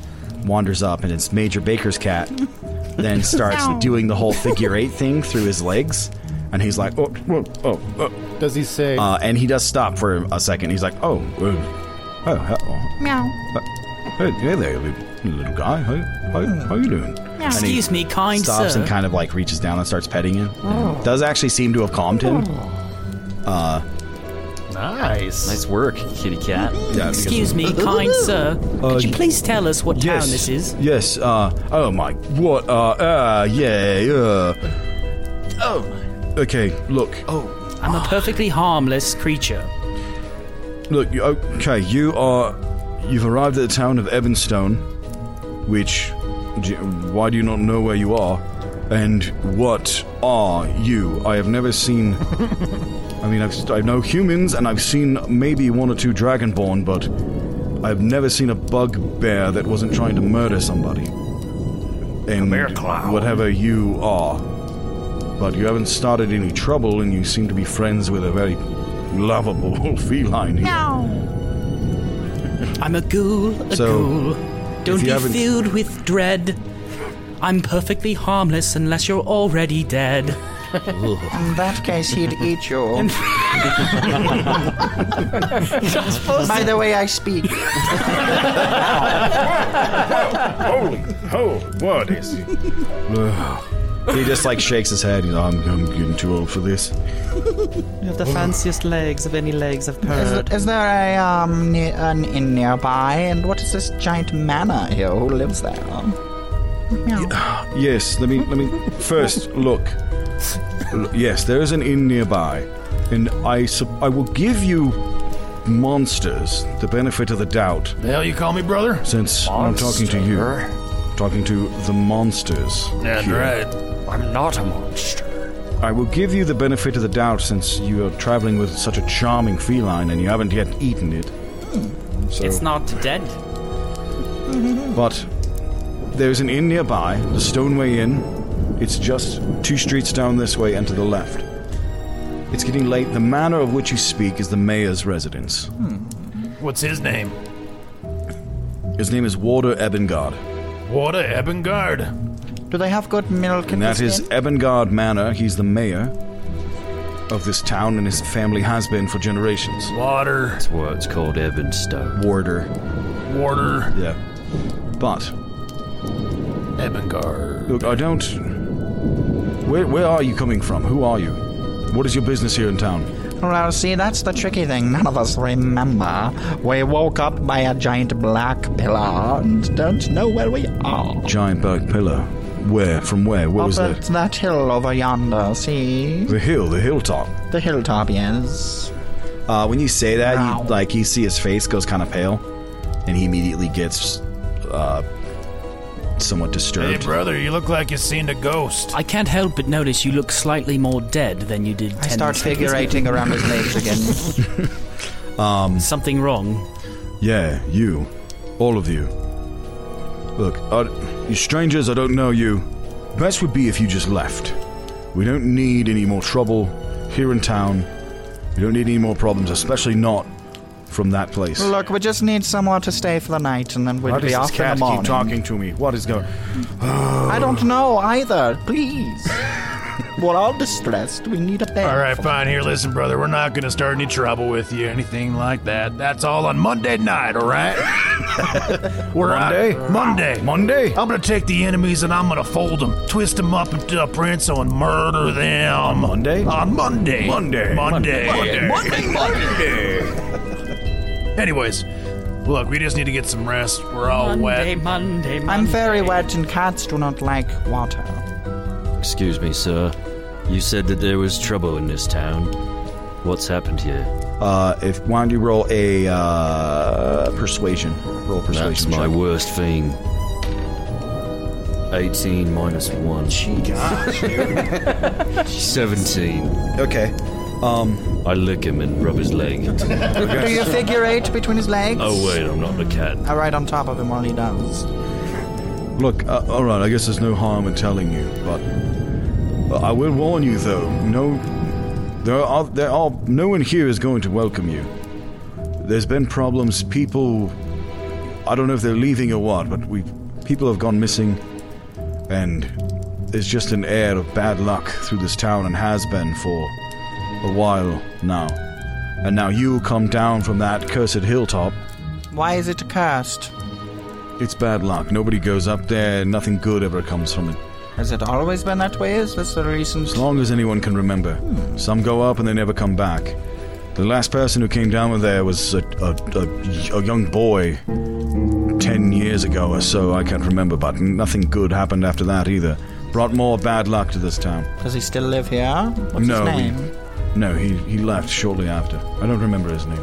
wanders up, and it's Major Baker's cat. [LAUGHS] then starts doing the whole figure eight thing through his legs, and he's like, oh, oh, oh, oh. Does he say? Uh, and he does stop for a second. He's like, "Oh, uh, oh, oh, Meow. hey, hey there, little little guy. How, how, how you doing?" And he Excuse me, kind stops sir. and kind of like reaches down and starts petting him. Does actually seem to have calmed him. Uh, nice. Nice work, kitty cat. yeah, Excuse me, [LAUGHS] kind sir. Could you please tell us what Yes, town this is? Yes. Uh. Oh my. What? Uh. Uh. Yeah. Uh. Oh. Okay. Look. Oh. I'm a perfectly harmless creature. Look. you- Okay. You are. You've arrived at the town of Evanstone, which. do you- Why do you not know where you are? And what are you? I have never seen. [LAUGHS] I mean, I've, I know humans, and I've seen maybe one or two dragonborn, but I've never seen a bugbear that wasn't trying to murder somebody. And whatever you are. But you haven't started any trouble, and you seem to be friends with a very lovable [LAUGHS] feline here. Now I'm a ghoul, a So, ghoul. Don't be haven't- filled with dread. I'm perfectly harmless unless you're already dead. In that case, he'd eat you. By the way, I speak. Holy, oh, what is He just like shakes his head. He's, I'm, I'm getting too old for this. You have the fanciest legs of any legs I've Is, heard. is there a um ne- an inn nearby? And what is this giant manor here? Who lives there? Meow. [SIGHS] Yes, let me let me first look. L- Yes, there is an inn nearby, and I sup- I will give you monsters the benefit of the doubt. The hell you call me, brother? Since I'm talking to you, talking to the monsters. That's here. right. I'm not a monster. I will give you the benefit of the doubt since you are traveling with such a charming feline and you haven't yet eaten it. So, It's not dead. But there's an inn nearby, the Stoneway Inn. It's just two streets down this way and to the left. It's getting late. The manor of which you speak is the mayor's residence. Hmm. What's his name? His name is Warder Ebengard, What a Ebengard. Do they have good milk in and that this is inn? Ebengard Manor. He's the mayor of this town, and his family has been for generations. Water. That's why it's called Evanstone. Warder. Warder. Yeah. But Ebengard. Look, I don't. Where, where are you coming from? Who are you? What is your business here in town? Well, see, that's the tricky thing. None of us remember. We woke up by a giant black pillar and don't know where we are. Giant black pillar. Where? From where? What Up was at that? that hill over yonder, see? The hill, the hilltop. The hilltop, yes. Uh, when you say that, you, like you see his face goes kind of pale, and he immediately gets uh, somewhat disturbed. Hey, brother, you look like you've seen a ghost. I can't help but notice you look slightly more dead than you did. I 10 start seconds figure ago. eighting around his legs again. [LAUGHS] Um, Something wrong. yeah, you, all of you. Look, uh, you strangers, I don't know you. Best would be if you just left. We don't need any more trouble here in town. We don't need any more problems, especially not from that place. Look, we just need somewhere to stay for the night and then we'll Why be does off this cat in the morning. keep talking to me? What is going? I don't know either. Please. [LAUGHS] We're all distressed. We need a bed. All right, fine. Here, listen, brother. We're not going to start any trouble with you, anything like that. That's all on Monday night, all right? [LAUGHS] We're out- Monday? Monday. Monday? I'm going to take the enemies and I'm going to fold them, twist them up into a prince and murder them. On Monday? On Monday. Monday. Monday. Monday. Monday. [LAUGHS] Anyways, look, we just need to get some rest. We're all Monday, wet. Monday, Monday. I'm very wet and cats do not like water. Excuse me, sir. You said that there was trouble in this town. What's happened here? Uh, if why don't you roll a uh, persuasion? Roll a persuasion. That's my check. worst thing. 18 minus 1. Gosh, [LAUGHS] 17. Okay. Um, I lick him and rub his leg. [LAUGHS] Do you figure eight between his legs? Oh, wait, I'm not the cat. I ride on top of him while he does. look, uh, all right. I guess there's no harm in telling you, but uh, I will warn you, though. No, there are there are no one here is going to welcome you. There's been problems. People, I don't know if they're leaving or what, but we people have gone missing, and there's just an air of bad luck through this town and has been for a while now. And now you come down from that cursed hilltop. Why is it cursed? It's bad luck. Nobody goes up there. Nothing good ever comes from it. Has it always been that way? Is this the reason? As long as anyone can remember. Some go up and they never come back. The last person who came down with there was a, a, a, a young boy 10 years ago or so. I can't remember, but nothing good happened after that either. Brought more bad luck to this town. Does he still live here? What's no, his name? No, he, he left shortly after. I don't remember his name.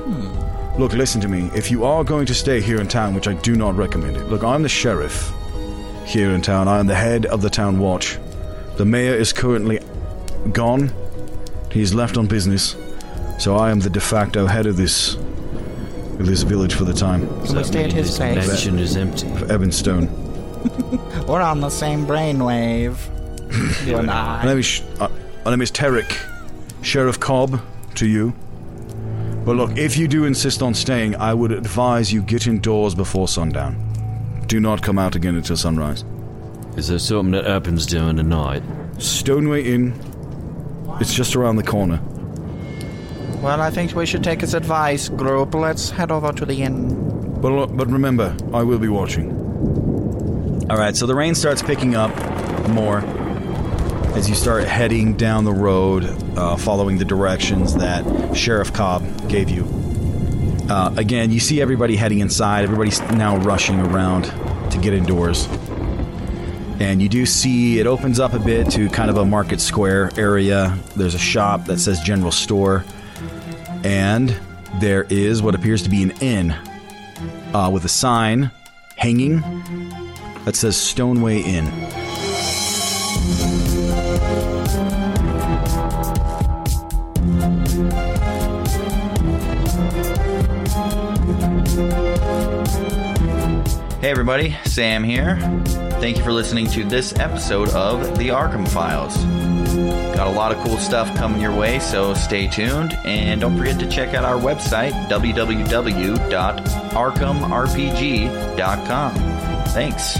Look, listen to me. If you are going to stay here in town, which I do not recommend it, look, I'm the sheriff here in town. I am the head of the town watch. The mayor is currently gone. He's left on business, so I am the de facto head of this of this village for the time. Can we stay at his place? mansion is empty. For Evanstone. [LAUGHS] We're on the same brainwave. [LAUGHS] you and My name is uh, my name is Tarek, Sheriff Cobb. To you. But look, if you do insist on staying, I would advise you get indoors before sundown. Do not come out again until sunrise. Is there something that happens during the night? Stoneway Inn. It's just around the corner. Well, I think we should take his advice, group. Let's head over to the inn. But look- but remember, I will be watching. All right, so the rain starts picking up more as you start heading down the road, uh, following the directions that Sheriff Cobb gave you. Uh, again, you see everybody heading inside. Everybody's now rushing around to get indoors. And you do see it opens up a bit to kind of a market square area. There's a shop that says General Store. And there is what appears to be an inn uh, with a sign hanging that says Stoneway Inn. Hey everybody, Sam here. Thank you for listening to this episode of The Arkham Files. Got a lot of cool stuff coming your way, so stay tuned and don't forget to check out our website, www.arkhamrpg.com. Thanks.